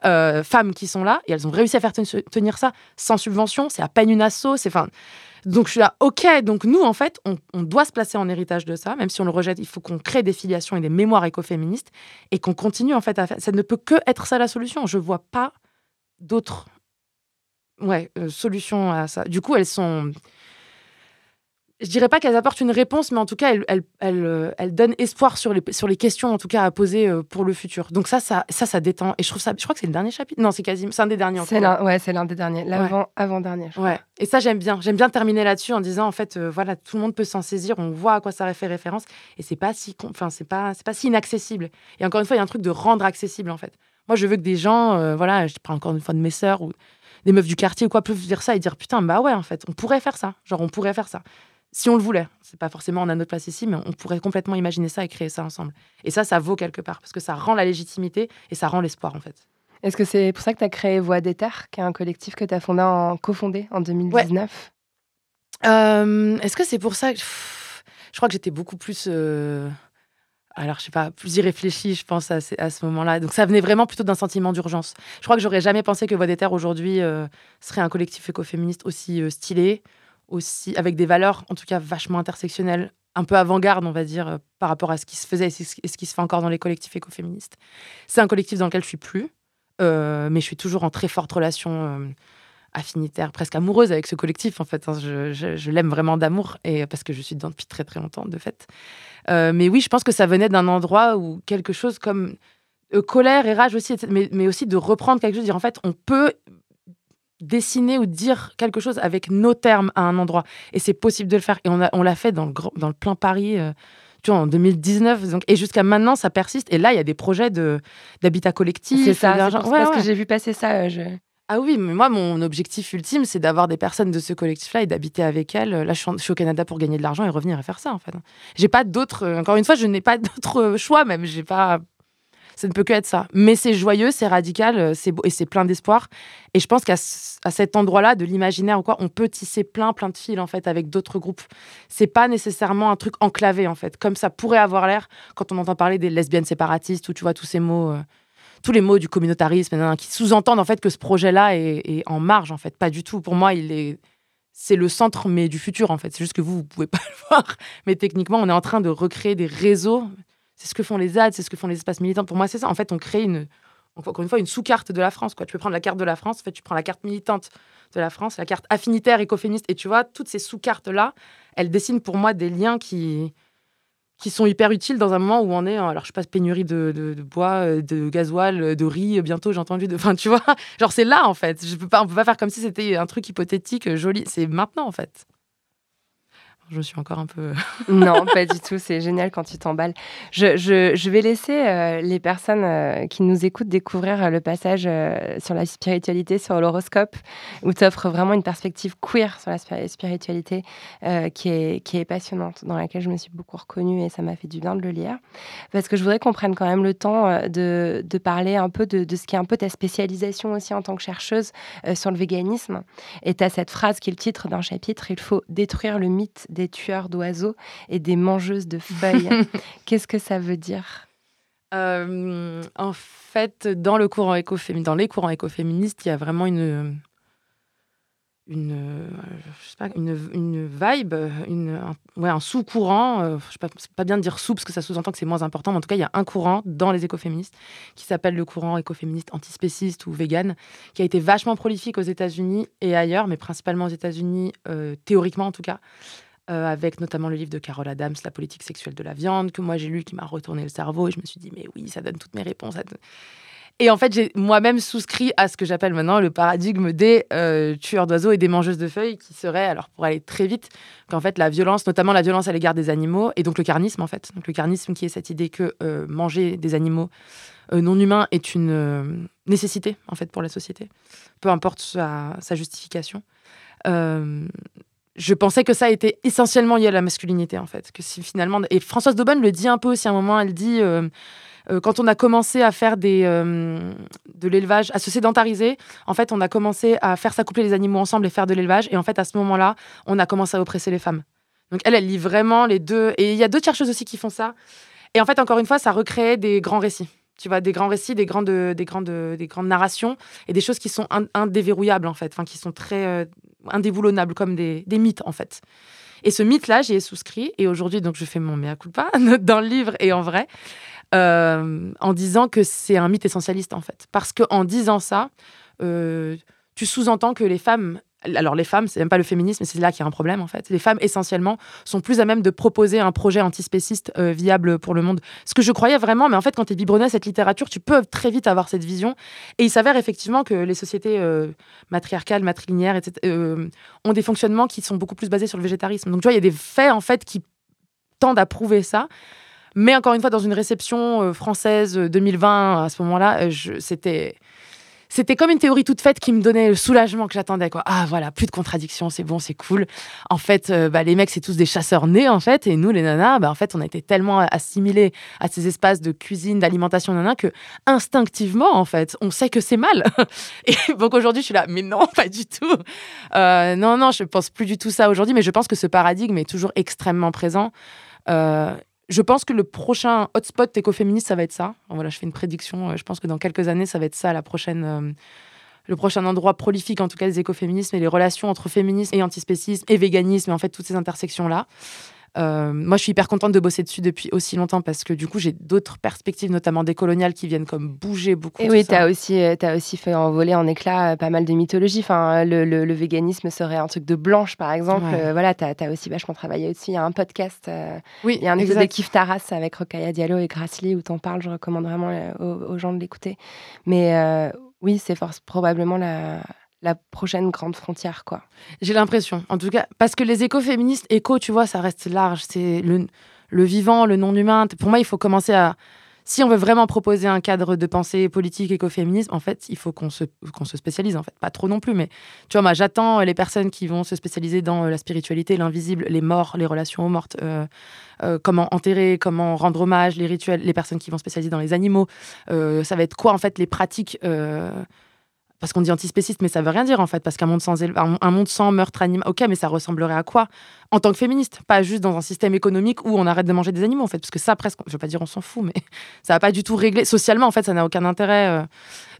euh, femmes qui sont là et elles ont réussi à faire ten- tenir ça sans subvention. C'est à peine une asso. C'est enfin. Donc je suis là, ok. Donc nous, en fait, on, doit se placer en héritage de ça, même si on le rejette. Il faut qu'on crée des filiations et des mémoires écoféministes et qu'on continue en fait à faire. Ça ne peut que être ça la solution. Je vois pas d'autres euh, solutions à ça. Du coup, elles sont. Je dirais pas qu'elles apportent une réponse, mais en tout cas, elles, elles, elles, euh, elles donnent espoir sur les, sur les questions, en tout cas, à poser euh, pour le futur. Donc ça, ça, ça, ça détend. Et je trouve ça. Je crois que c'est le dernier chapitre. Non, c'est quasiment. C'est un des derniers. C'est l'un ouais, c'est l'un des derniers, l'avant avant dernier. je Ouais. Et ça, j'aime bien. J'aime bien terminer là-dessus en disant, en fait, euh, voilà, tout le monde peut s'en saisir. On voit à quoi ça fait référence. Et c'est pas si, enfin, c'est pas, c'est pas si inaccessible. Et encore une fois, il y a un truc de rendre accessible, en fait. Moi, je veux que des gens, euh, voilà, je prends encore une fois de mes sœurs ou des meufs du quartier ou quoi, peuvent dire ça et dire, putain, bah ouais, en fait, on pourrait faire ça. Genre, on pourrait faire ça. Si on le voulait. C'est pas forcément en a notre place ici, mais on pourrait complètement imaginer ça et créer ça ensemble. Et ça, ça vaut quelque part. Parce que ça rend la légitimité et ça rend l'espoir, en fait. Est-ce que c'est pour ça que tu as créé Voix des Terres, qui est un collectif que tu as fondé en, cofondé en 2019 Euh, Est-ce que c'est pour ça que Pff, je crois que j'étais beaucoup plus, euh, alors je sais pas, plus irréfléchie, je pense à, ce- à ce moment-là. Donc ça venait vraiment plutôt d'un sentiment d'urgence. Je crois que j'aurais jamais pensé que Voix des Terres aujourd'hui euh, serait un collectif écoféministe aussi stylé, aussi avec des valeurs en tout cas vachement intersectionnelles, un peu avant-garde, on va dire, euh, par rapport à ce qui se faisait et ce qui se fait encore dans les collectifs écoféministes. C'est un collectif dans lequel je suis plus, euh, mais je suis toujours en très forte relation. euh, affinitaire, presque amoureuse avec ce collectif en fait. hein. Je, l'aime vraiment d'amour et parce que je suis dedans depuis très très longtemps de fait. Mais oui, je pense que ça venait d'un endroit où quelque chose comme colère et rage aussi, mais, mais aussi de reprendre quelque chose, dire en fait on peut dessiner ou dire quelque chose avec nos termes à un endroit et c'est possible de le faire et on a- on l'a fait dans le grand- dans le plein Paris. euh, tu vois, en 2019, donc, et jusqu'à maintenant, ça persiste. Et là, il y a des projets de d'habitat collectif. C'est ça, c'est pour- Ouais, parce ouais. que j'ai vu passer ça. euh, je- Ah oui, mais moi, mon objectif ultime, c'est d'avoir des personnes de ce collectif-là et d'habiter avec elles. Là, je suis, au Canada pour gagner de l'argent et revenir et faire ça, en fait. J'ai pas d'autres. euh, Encore une fois, je n'ai pas *laughs* d'autres choix, même. J'ai pas. Ça ne peut que être ça. Mais c'est joyeux, c'est radical, euh, c'est beau et c'est plein d'espoir. Et je pense qu'à cet endroit-là, de l'imaginaire ou quoi, on peut tisser plein, plein de fils, en fait, avec d'autres groupes. C'est pas nécessairement un truc enclavé, en fait, comme ça pourrait avoir l'air quand on entend parler des lesbiennes séparatistes ou tu vois tous ces mots. euh, tous les mots du communautarisme qui sous-entendent en fait que ce projet-là est, est en marge en fait pas du tout pour moi il est c'est le centre mais du futur en fait c'est juste que vous vous pouvez pas *laughs* le voir mais techniquement on est en train de recréer des réseaux C'est ce que font les ZAD, c'est ce que font les espaces militants. Pour moi, c'est ça. En fait, on crée une, encore une fois, une sous-carte de la France. Quoi. Tu peux prendre la carte de la France, en fait, tu prends la carte militante de la France, la carte affinitaire, écoféministe, et tu vois, toutes ces sous-cartes-là, elles dessinent pour moi des liens qui, qui sont hyper utiles dans un moment où on est, alors je passe pénurie de, de, bois, euh, de gasoil, de riz, bientôt j'ai entendu, de, enfin tu vois, *laughs* genre c'est là en fait. Je peux pas, on peut pas faire comme si c'était un truc hypothétique, joli. C'est maintenant en fait. Je suis encore un peu. *laughs* non, pas du tout. C'est génial quand tu t'emballes. Je, vais laisser euh, les personnes euh, qui nous écoutent découvrir euh, le passage sur la spiritualité, sur l'horoscope, où tu offres vraiment une perspective queer sur la spiritualité qui, est, passionnante, dans laquelle je me suis beaucoup reconnue et ça m'a fait du bien de le lire. Parce que je voudrais qu'on prenne quand même le temps de, parler un peu de, de, ce qui est un peu ta spécialisation aussi en tant que chercheuse sur le véganisme. Et tu as cette phrase qui est le titre d'un chapitre il faut détruire le mythe tueurs d'oiseaux et des mangeuses de feuilles. *laughs* Qu'est-ce que ça veut dire? Euh, En fait, dans, le courant dans les courants écoféministes, il y a vraiment une, une, je sais pas, une, une vibe, une, un, ouais, un sous-courant. Euh, je sais pas, c'est pas bien de dire sous parce que ça sous-entend que c'est moins important, mais en tout cas, il y a un courant dans les écoféministes qui s'appelle le courant écoféministe antispéciste ou vegan, qui a été vachement prolifique aux États-Unis et ailleurs, mais principalement aux États-Unis, euh, théoriquement en tout cas. Euh, avec notamment le livre de Carol Adams, La politique sexuelle de la viande, que moi j'ai lu, qui m'a retourné le cerveau, et je me suis dit, mais oui, ça donne toutes mes réponses. Et en fait, j'ai moi-même souscrit à ce que j'appelle maintenant le paradigme des euh, tueurs d'oiseaux et des mangeuses de feuilles, qui serait, alors pour aller très vite, qu'en fait la violence, notamment la violence à l'égard des animaux, et donc le carnisme en fait, donc le carnisme qui est cette idée que euh, manger des animaux non humains est une nécessité en fait pour la société, peu importe sa justification je pensais que ça était essentiellement lié à la masculinité en fait que si finalement et Françoise Daubonne le dit un peu aussi à un moment elle dit euh, euh, quand on a commencé à faire euh, de l'élevage à se sédentariser en fait on a commencé à faire s'accoupler les animaux ensemble et faire de l'élevage et en fait à ce moment-là on a commencé à oppresser les femmes. Donc elle lit vraiment les deux et il y a d'autres chercheuses aussi qui font ça. Et en fait encore une fois ça recrée des grands récits tu vois, des grands récits, des grandes, des grandes, des grandes narrations et des choses qui sont indéverrouillables en fait, enfin qui sont très, indéboulonnables, comme des, mythes, en fait. Et ce mythe-là, j'y ai souscrit. Et aujourd'hui, donc, je fais mon mea culpa *laughs* dans le livre et en vrai, euh, en disant que c'est un mythe essentialiste, en fait. Parce qu'en disant ça, euh, tu sous-entends que les femmes alors les femmes, c'est même pas le féminisme, c'est là qu'il y a un problème en fait. Les femmes essentiellement sont plus à même de proposer un projet antispéciste euh, viable pour le monde. Ce que je croyais vraiment, mais en fait quand tu es biberonné à cette littérature, tu peux très vite avoir cette vision. Et il s'avère effectivement que les sociétés euh, matriarcales, matrilinéaires, etc., euh, ont des fonctionnements qui sont beaucoup plus basés sur le végétarisme. Donc tu vois, il y a des faits en fait qui tendent à prouver ça. Mais encore une fois, dans une réception française 2020, à ce moment-là, c'était c'était comme une théorie toute faite qui me donnait le soulagement que j'attendais. Quoi. Ah voilà, plus de contradictions, c'est bon, c'est cool. En fait, euh, bah, les mecs, c'est tous des chasseurs nés, en fait. Et nous, les nanas, bah, en fait, on a été tellement assimilés à ces espaces de cuisine, d'alimentation, nana, que instinctivement, en fait, on sait que c'est mal. *laughs* et donc aujourd'hui, je suis là, mais non, *laughs* pas du tout. Euh, non, non, je pense plus du tout ça aujourd'hui, mais je pense que ce paradigme est toujours extrêmement présent. Euh, je pense que le prochain hotspot écoféministe, ça va être ça. Voilà, je fais une prédiction. Euh, je pense que dans quelques années, ça va être ça, la prochaine, euh, le prochain endroit prolifique, en tout cas, des écoféminismes et les relations entre féminisme et antispécisme et véganisme, et en fait, toutes ces intersections-là. Euh, moi, je suis hyper contente de bosser dessus depuis aussi longtemps parce que du coup, j'ai d'autres perspectives, notamment décoloniales, qui viennent comme bouger beaucoup. Et oui, tu as aussi, euh, as aussi fait envoler en éclat euh, pas mal de mythologies. Enfin, le, le, véganisme serait un truc de blanche, par exemple. voilà, tu as, aussi vachement travaillé aussi. Il y a un podcast, oui, il y a un épisode de Kif Taras avec Rokaya Diallo et Grassley où t'en parles. Je recommande vraiment aux, gens de l'écouter. Mais oui, c'est probablement la la prochaine grande frontière, quoi. J'ai l'impression, en tout cas, parce que les écoféministes, éco, tu vois, ça reste large. C'est le, vivant, le non-humain. Pour moi, il faut commencer à. Si on veut vraiment proposer un cadre de pensée politique écoféminisme, en fait, il faut qu'on se, se spécialise, en fait. Pas trop non plus, mais tu vois, moi, j'attends les personnes qui vont se spécialiser dans euh, la spiritualité, l'invisible, les morts, les relations aux mortes, euh, euh, comment enterrer, comment rendre hommage, les rituels, les personnes qui vont spécialiser dans les animaux. ça va être quoi, en fait, les pratiques parce qu'on dit antispéciste, mais ça veut rien dire en fait, parce qu'un monde sans un monde sans meurtre animal, ok, mais ça ressemblerait à quoi? En tant que féministe, pas juste dans un système économique où on arrête de manger des animaux en fait, parce que ça presque, je veux pas dire on s'en fout, mais *laughs* ça va pas du tout régler socialement en fait, ça n'a aucun intérêt. Euh.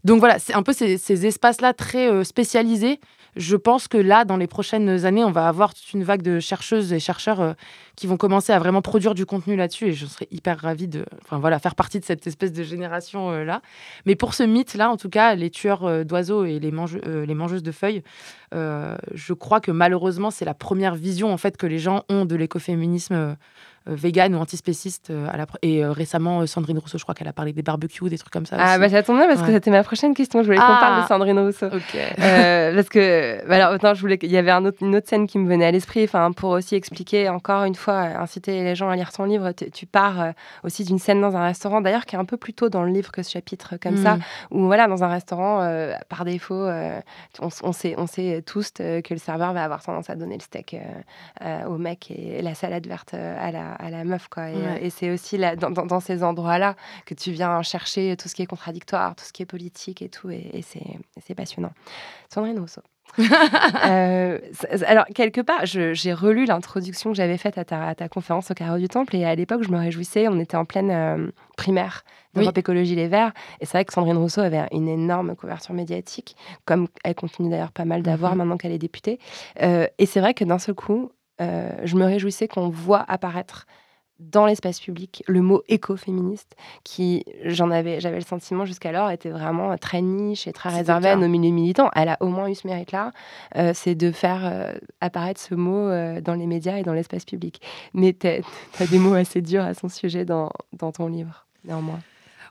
Donc voilà, c'est un peu ces, ces espaces-là très euh, spécialisés. Je pense que là, dans les prochaines années, on va avoir toute une vague de chercheuses et chercheurs euh, qui vont commencer à vraiment produire du contenu là-dessus. Et je serais hyper ravie de enfin, voilà, faire partie de cette espèce de génération-là. Mais pour ce mythe-là, en tout cas, les tueurs euh, d'oiseaux et les, mange- euh, les mangeuses de feuilles, euh, je crois que malheureusement, c'est la première vision en fait que les gens ont de l'écoféminisme euh, euh, vegan ou antispéciste. euh, à la et euh, récemment, euh, Sandrine Rousseau, je crois qu'elle a parlé des barbecues, des trucs comme ça. Ah, aussi. bah ça tombe bien parce que c'était ma prochaine question. Je voulais qu'on Ah. parle de Sandrine Rousseau. Ok. Euh, parce que, bah alors, autant je voulais qu'il y avait un autre- une autre scène qui me venait à l'esprit, enfin, pour aussi expliquer encore une fois, euh, inciter les gens à lire ton livre. Tu, tu pars euh, aussi d'une scène dans un restaurant, d'ailleurs, qui est un peu plus tôt dans le livre que ce chapitre comme ça, Mm. où voilà, dans un restaurant, euh, par défaut, euh, on, on sait, on sait tous euh, que le serveur va avoir tendance à donner le steak euh, euh, au mec et la salade verte euh, à la, à la meuf, quoi. Et, Ouais. euh, et c'est aussi là, dans, ces endroits-là que tu viens chercher tout ce qui est contradictoire, tout ce qui est politique et tout, et, et c'est passionnant. Sandrine Rousseau. *laughs* Euh, alors, quelque part, j'ai relu l'introduction que j'avais faite à ta, à ta conférence au Carreau du Temple, et à l'époque, je me réjouissais, on était en pleine euh, primaire d'Europe Écologie Les Verts, et c'est vrai que Sandrine Rousseau avait une énorme couverture médiatique, comme elle continue d'ailleurs pas mal d'avoir Mhm. maintenant qu'elle est députée. Euh, et c'est vrai que d'un seul coup, euh, je me réjouissais qu'on voit apparaître dans l'espace public le mot écoféministe qui j'en avais j'avais le sentiment jusqu'alors était vraiment très niche et très réservé à nos milieux militants. Elle a au moins eu ce mérite là c'est de faire euh, apparaître ce mot euh, dans les médias et dans l'espace public. Mais tu as des mots assez durs à son sujet dans, dans ton livre néanmoins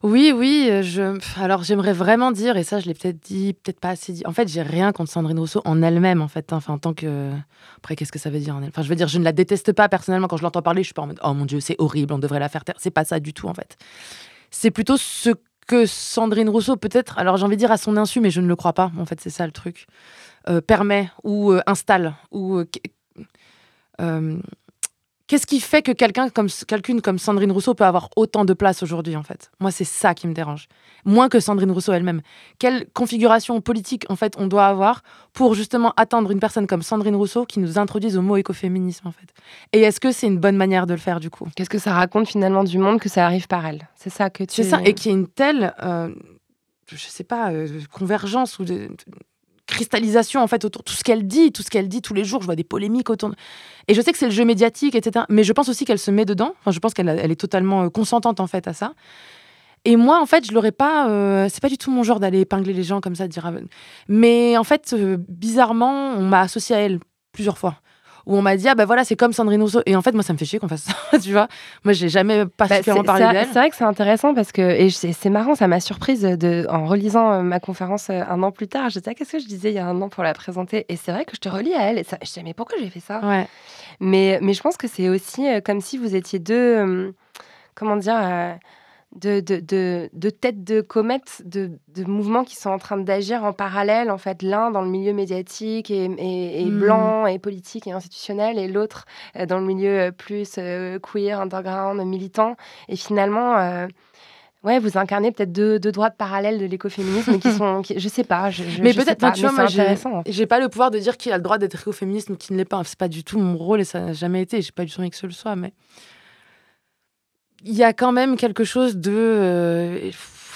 Oui, oui, euh, alors j'aimerais vraiment dire, et ça je l'ai peut-être dit, peut-être pas assez dit, en fait j'ai rien contre Sandrine Rousseau en elle-même, en fait, hein. enfin en tant que... Après, qu'est-ce que ça veut dire en elle? Enfin, je veux dire, je ne la déteste pas personnellement, quand je l'entends parler, je suis pas en mode, oh mon Dieu, c'est horrible, on devrait la faire taire. C'est pas ça du tout, en fait. C'est plutôt ce que Sandrine Rousseau, peut-être, alors j'ai envie de dire à son insu, mais je ne le crois pas, en fait, c'est ça le truc, euh, permet ou euh, installe, ou... Qu'est-ce qui fait que quelqu'un comme quelqu'une comme Sandrine Rousseau peut avoir autant de place aujourd'hui en fait? Moi, c'est ça qui me dérange. Moins que Sandrine Rousseau elle-même. Quelle configuration politique en fait on doit avoir pour justement attendre une personne comme Sandrine Rousseau qui nous introduise au mot écoféminisme en fait? Et est-ce que c'est une bonne manière de le faire du coup? Qu'est-ce que ça raconte finalement du monde que ça arrive par elle? C'est ça que tu C'est ça, et qu'il y ait une telle, euh, je sais pas, euh, convergence ou de- cristallisation en fait autour tout ce qu'elle dit, tout ce qu'elle dit tous les jours. Je vois des polémiques autour. Et je sais que c'est le jeu médiatique, etc. Mais je pense aussi qu'elle se met dedans. Enfin, je pense qu'elle elle est totalement euh, consentante en fait à ça. Et moi, en fait, je l'aurais pas. euh, c'est pas du tout mon genre d'aller épingler les gens comme ça, de dire. ah, Mais en fait, euh, bizarrement, on m'a associé à elle plusieurs fois. Où on m'a dit, ah ben voilà, c'est comme Sandrine Rousseau. Et en fait, moi, ça me fait chier qu'on fasse ça, *laughs* tu vois. Moi, j'ai jamais Bah, particulièrement c'est- parlé c'est- d'elle. C'est vrai que c'est intéressant parce que, et c'est c'est marrant, ça m'a surprise de, en relisant euh, ma conférence euh, un an plus tard. Je disais, ah, qu'est-ce que je disais il y a un an pour la présenter? Et c'est vrai que je te relis à elle. Et ça, je disais, mais pourquoi j'ai fait ça? Ouais. mais, mais je pense que c'est aussi euh, comme si vous étiez deux, euh, comment dire, euh, de, de, de, de têtes de comète, de, de mouvements qui sont en train d'agir en parallèle, en fait, l'un dans le milieu médiatique et, et, et Mm. blanc et politique et institutionnel, et l'autre euh, dans le milieu euh, plus euh, queer, underground, militant. Et finalement, euh, ouais, vous incarnez peut-être deux, deux droites parallèles de l'écoféminisme qui sont, *laughs* qui- je sais pas, je, je- mais peut-être, tu vois, moi, j'ai pas le pouvoir de dire qui a le droit d'être écoféministe ou qui ne l'est pas. C'est pas du tout mon rôle et ça n'a jamais été. J'ai pas du tout envie que ce le soit, mais il y a quand même quelque chose de, euh,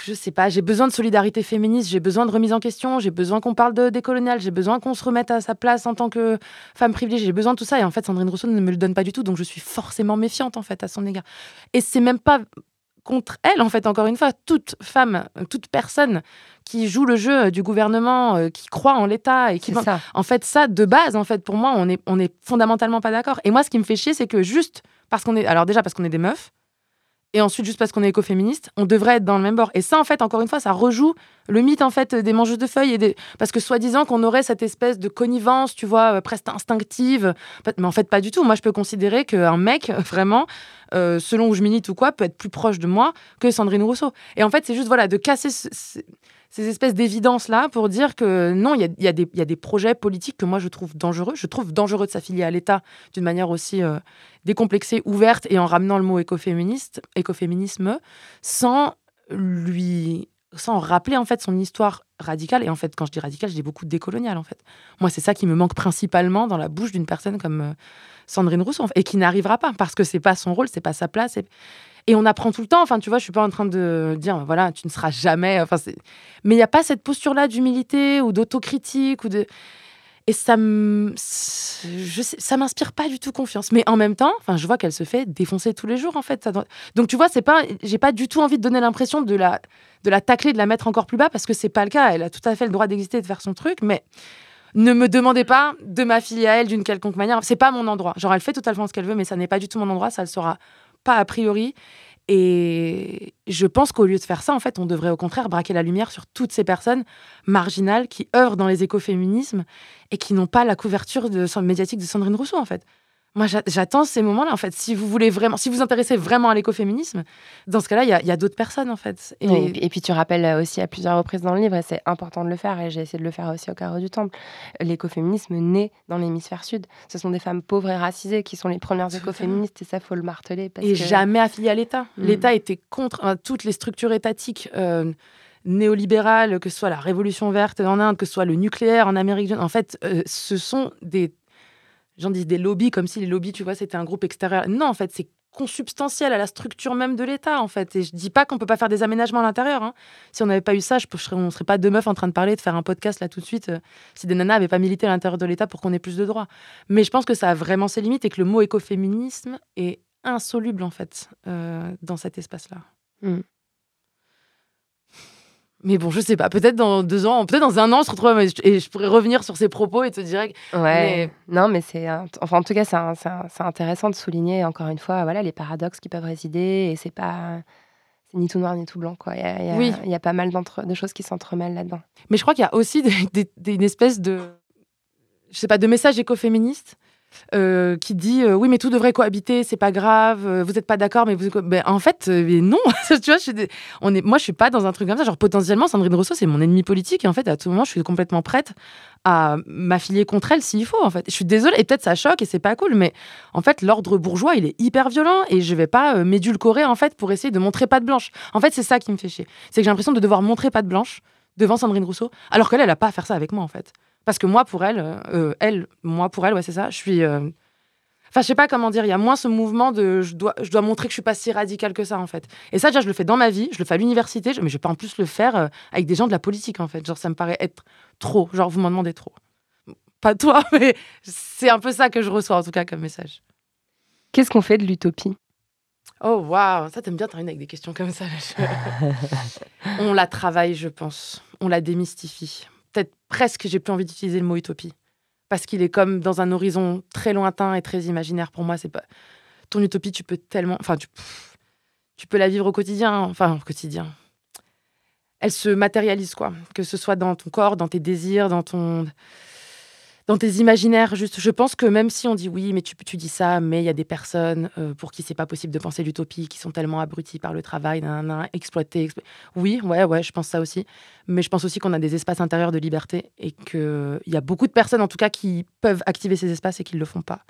je sais pas. J'ai besoin de solidarité féministe, j'ai besoin de remise en question, j'ai besoin qu'on parle de décolonial, j'ai besoin qu'on se remette à sa place en tant que femme privilégiée. J'ai besoin de tout ça et en fait, Sandrine Rousseau ne me le donne pas du tout, donc je suis forcément méfiante en fait à son égard. Et c'est même pas contre elle, en fait, encore une fois, toute femme, euh, toute personne qui joue le jeu euh, du gouvernement, euh, qui croit en l'État et qui... Ça. En fait, ça, de base, en fait, pour moi, on est, on est fondamentalement pas d'accord. Et moi, ce qui me fait chier, c'est que juste parce qu'on est... Alors déjà, parce qu'on est des meufs, et ensuite, juste parce qu'on est écoféministe, on devrait être dans le même bord. Et ça, en fait, encore une fois, ça rejoue le mythe, en fait, des mangeuses de feuilles. Et des... Parce que soi-disant qu'on aurait cette espèce de connivence, tu vois, euh, presque instinctive. Mais en fait, pas du tout. Moi, je peux considérer qu'un mec, *laughs* vraiment, euh, selon où je milite ou quoi, peut être plus proche de moi que Sandrine Rousseau. Et en fait, c'est juste, voilà, de casser ces espèces d'évidence-là pour dire que non, il y a des projets politiques que moi, je trouve dangereux. Je trouve dangereux de s'affilier à l'État d'une manière aussi euh, décomplexée, ouverte, et en ramenant le mot écoféministe, écoféminisme, sans lui sans rappeler en fait son histoire radicale et en fait quand je dis radicale je dis beaucoup de décoloniale en fait moi c'est ça qui me manque principalement dans la bouche d'une personne comme euh, Sandrine Rousseau et qui n'arrivera pas parce que c'est pas son rôle c'est pas sa place et, Et on apprend tout le temps. Enfin, tu vois, je suis pas en train de dire, voilà, tu ne seras jamais. Enfin, mais il n'y a pas cette posture-là d'humilité ou d'autocritique ou de. Et ça me, je sais, ça m'inspire pas du tout confiance. Mais en même temps, enfin, je vois qu'elle se fait défoncer tous les jours, en fait. Donc, tu vois, c'est pas, j'ai pas du tout envie de donner l'impression de la, de la tacler, de la mettre encore plus bas, parce que c'est pas le cas. Elle a tout à fait le droit d'exister, de faire son truc, mais ne me demandez pas de m'affilier à elle d'une quelconque manière. C'est pas mon endroit. Genre, elle fait totalement ce qu'elle veut, mais ça n'est pas du tout mon endroit. Ça le sera pas a priori. Et je pense qu'au lieu de faire ça, en fait, on devrait au contraire braquer la lumière sur toutes ces personnes marginales qui œuvrent dans les écoféminismes et qui n'ont pas la couverture de, médiatique de Sandrine Rousseau, en fait. Moi, j'attends ces moments-là, en fait. Si vous voulez vraiment, si vous intéressez vraiment à l'écoféminisme, dans ce cas-là, il y a, d'autres personnes, en fait. Et... puis, tu rappelles aussi à plusieurs reprises dans le livre, et c'est important de le faire, et j'ai essayé de le faire aussi au carreau du Temple, l'écoféminisme naît dans l'hémisphère sud. Ce sont des femmes pauvres et racisées qui sont les premières écoféministes, et ça, faut le marteler. et jamais affiliées à l'État. Mm. L'État était contre toutes les structures étatiques. Euh, néolibérales, que ce soit la révolution verte en Inde, que ce soit le nucléaire en Amérique du Nord. En fait, euh, ce sont des gens disent des lobbies comme si les lobbies, tu vois, c'était un groupe extérieur. Non, en fait, c'est consubstantiel à la structure même de l'État, en fait. Et je dis pas qu'on peut pas faire des aménagements à l'intérieur. Hein. Si on n'avait pas eu ça, je, serais, on serait pas deux meufs en train de parler, de faire un podcast là tout de suite, euh, si des nanas n'avaient pas milité à l'intérieur de l'État pour qu'on ait plus de droits. Mais je pense que ça a vraiment ses limites et que le mot écoféminisme est insoluble, en fait, euh, dans cet espace-là. Mm. Mais bon, je sais pas, peut-être dans deux ans, peut-être dans un an, on se retrouve et je pourrais revenir sur ces propos et te dire. Ouais. Non, mais c'est. Enfin, en tout cas, c'est intéressant de souligner, encore une fois, voilà, les paradoxes qui peuvent résider et c'est pas. C'est ni tout noir ni tout blanc, quoi. Il y a, oui. il y a pas mal de choses qui s'entremêlent là-dedans. Mais je crois qu'il y a aussi des, une espèce de. Je sais pas, de message écoféministe euh, qui dit euh, oui mais tout devrait cohabiter c'est pas grave euh, vous n'êtes pas d'accord mais vous ben, en fait non *laughs* tu vois on moi je suis pas dans un truc comme ça genre potentiellement Sandrine Rousseau c'est mon ennemi politique et en fait à tout moment je suis complètement prête à m'affilier contre elle s'il faut en fait. Je suis désolée et peut-être ça choque et c'est pas cool mais en fait l'ordre bourgeois il est hyper violent et je vais pas m'édulcorer en fait pour essayer de montrer pas de blanche. En fait c'est ça qui me fait chier. C'est que j'ai l'impression de devoir montrer pas de blanche devant Sandrine Rousseau alors qu'elle elle a pas à faire ça avec moi en fait parce que moi, pour elle, euh, elle, moi, pour elle, ouais, c'est ça, je suis. Euh, enfin, je sais pas comment dire, il y a moins ce mouvement de je dois, je dois montrer que je suis pas si radical que ça, en fait. Et ça, déjà, je le fais dans ma vie, je le fais à l'université, mais je vais pas en plus le faire euh, avec des gens de la politique, en fait. Genre, ça me paraît être trop. Genre, vous m'en demandez trop. Pas toi, *laughs* mais c'est un peu ça que je reçois, en tout cas, comme message. Qu'est-ce qu'on fait de l'utopie? Oh, waouh, ça t'aimes bien terminer avec des questions comme ça. *laughs* On la travaille, je pense. On la démystifie peut-être presque, j'ai plus envie d'utiliser le mot utopie. Parce qu'il est comme dans un horizon très lointain et très imaginaire. Pour moi, c'est pas. Ton utopie, tu peux tellement. Enfin, tu, tu peux la vivre au quotidien. Enfin, au quotidien. Elle se matérialise, quoi. Que ce soit dans ton corps, dans tes désirs, dans ton dans tes imaginaires. Juste, je pense que même si on dit oui, mais tu, tu dis ça, mais il y a des personnes euh, pour qui c'est pas possible de penser l'utopie, qui sont tellement abruties par le travail, exploitées. Oui, ouais, ouais, je pense ça aussi. Mais je pense aussi qu'on a des espaces intérieurs de liberté et qu'il y a beaucoup de personnes, en tout cas, qui peuvent activer ces espaces et qui ne le font pas.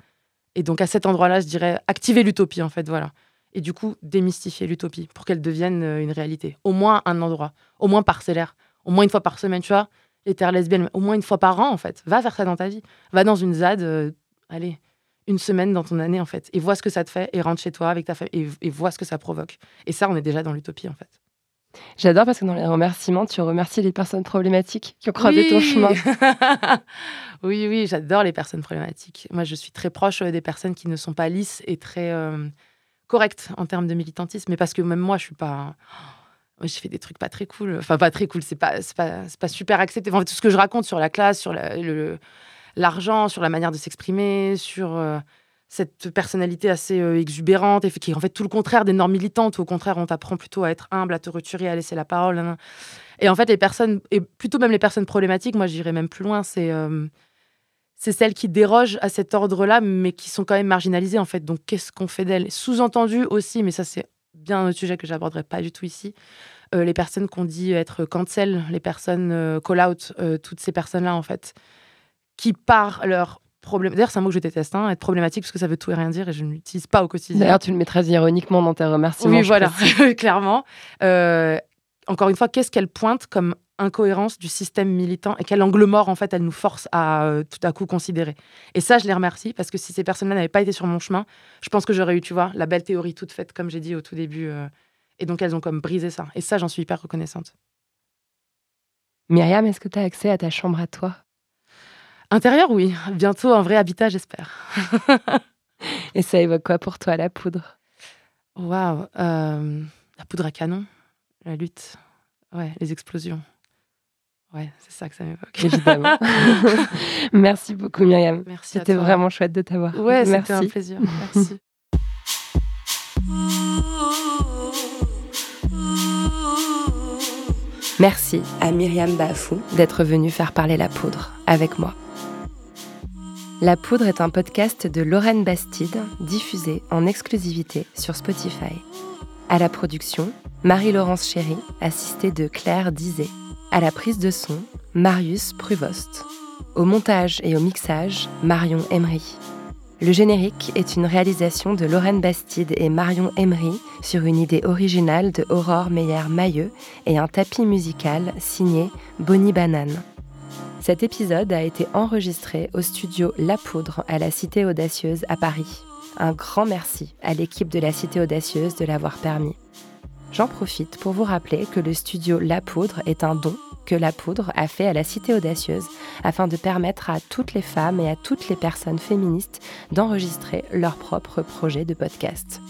Et donc, à cet endroit-là, je dirais activer l'utopie, en fait, voilà. Et du coup, démystifier l'utopie pour qu'elle devienne euh, une réalité. Au moins un endroit, au moins parcellaire, au moins une fois par semaine, tu vois terres lesbienne au moins une fois par an, en fait. Va faire ça dans ta vie. Va dans une ZAD, euh, allez, une semaine dans ton année, en fait. Et vois ce que ça te fait, et rentre chez toi avec ta famille, et, vois ce que ça provoque. Et ça, on est déjà dans l'utopie, en fait. J'adore parce que dans les remerciements, tu remercies les personnes problématiques qui ont croisé ton chemin. *laughs* oui, oui, j'adore les personnes problématiques. Moi, je suis très proche euh, des personnes qui ne sont pas lisses et très euh, correctes en termes de militantisme. Mais parce que même moi, je suis pas j'ai fait des trucs pas très cool. Enfin, pas très cool, c'est pas, pas, pas, super accepté. Enfin, tout ce que je raconte sur la classe, sur l'argent, sur la manière de s'exprimer, sur euh, cette personnalité assez euh, exubérante, et qui est en fait tout le contraire des normes militantes. Au contraire, on t'apprend plutôt à être humble, à te retirer, à laisser la parole. Et en fait, les personnes, et plutôt même les personnes problématiques, moi j'irais même plus loin, c'est. Euh, c'est celles qui dérogent à cet ordre-là, mais qui sont quand même marginalisées, en fait. Donc, qu'est-ce qu'on fait d'elles? Sous-entendu aussi, mais ça, c'est bien un autre sujet que j'aborderai pas du tout ici. Euh, les personnes qu'on dit être cancel, les personnes euh, call out, euh, toutes ces personnes-là en fait, qui par leur problème. D'ailleurs, c'est un mot que je déteste, hein, être problématique parce que ça veut tout et rien dire et je ne l'utilise pas au quotidien. D'ailleurs, tu le mets très ironiquement dans tes remerciements. Oui, voilà, *laughs* clairement. encore une fois, qu'est-ce qu'elle pointe comme incohérence du système militant et quel angle mort, en fait, elle nous force à euh, tout à coup considérer? Et ça, je les remercie parce que si ces personnes-là n'avaient pas été sur mon chemin, je pense que j'aurais eu, tu vois, la belle théorie toute faite, comme j'ai dit au tout début. euh, et donc, elles ont comme brisé ça. Et ça, j'en suis hyper reconnaissante. Myriam, est-ce que tu as accès à ta chambre à toi? Intérieur, oui. Bientôt un vrai habitat, j'espère. *laughs* Et ça évoque quoi pour toi, la poudre? Waouh. euh, la poudre à canon, la lutte, ouais, les explosions. Ouais, c'est ça que ça m'évoque. Évidemment. *laughs* *laughs* Merci beaucoup, Myriam. Merci C'était vraiment chouette de t'avoir. Ouais, c'était un plaisir. Merci. Merci à Myriam Bafou d'être venue faire parler la poudre avec moi. La poudre est un podcast de Lorraine Bastide, diffusé en exclusivité sur Spotify. À la production, Marie-Laurence Chéry, assistée de Claire Dizet. À la prise de son, Marius Pruvost. Au montage et au mixage, Marion Emery. Le générique est une réalisation de Lorraine Bastide et Marion Emery sur une idée originale de Aurore Meyer-Mailleux et un tapis musical signé Bonnie Banane. Cet épisode a été enregistré au studio La Poudre à la Cité Audacieuse à Paris. Un grand merci à l'équipe de la Cité Audacieuse de l'avoir permis. J'en profite pour vous rappeler que le studio La Poudre est un don que La Poudre a fait à la Cité Audacieuse afin de permettre à toutes les femmes et à toutes les personnes féministes d'enregistrer leur propre projet de podcast.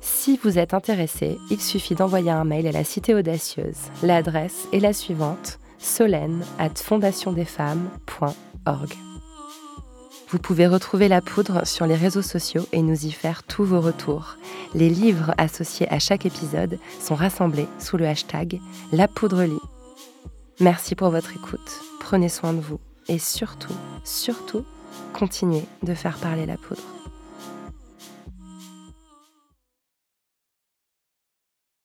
Si vous êtes intéressé, il suffit d'envoyer un mail à la Cité Audacieuse. L'adresse est la suivante solène at fondationdesfemmes.org. Vous pouvez retrouver la poudre sur les réseaux sociaux et nous y faire tous vos retours. Les livres associés à chaque épisode sont rassemblés sous le hashtag La Poudre Lit. Merci pour votre écoute, prenez soin de vous et surtout, surtout, continuez de faire parler la poudre.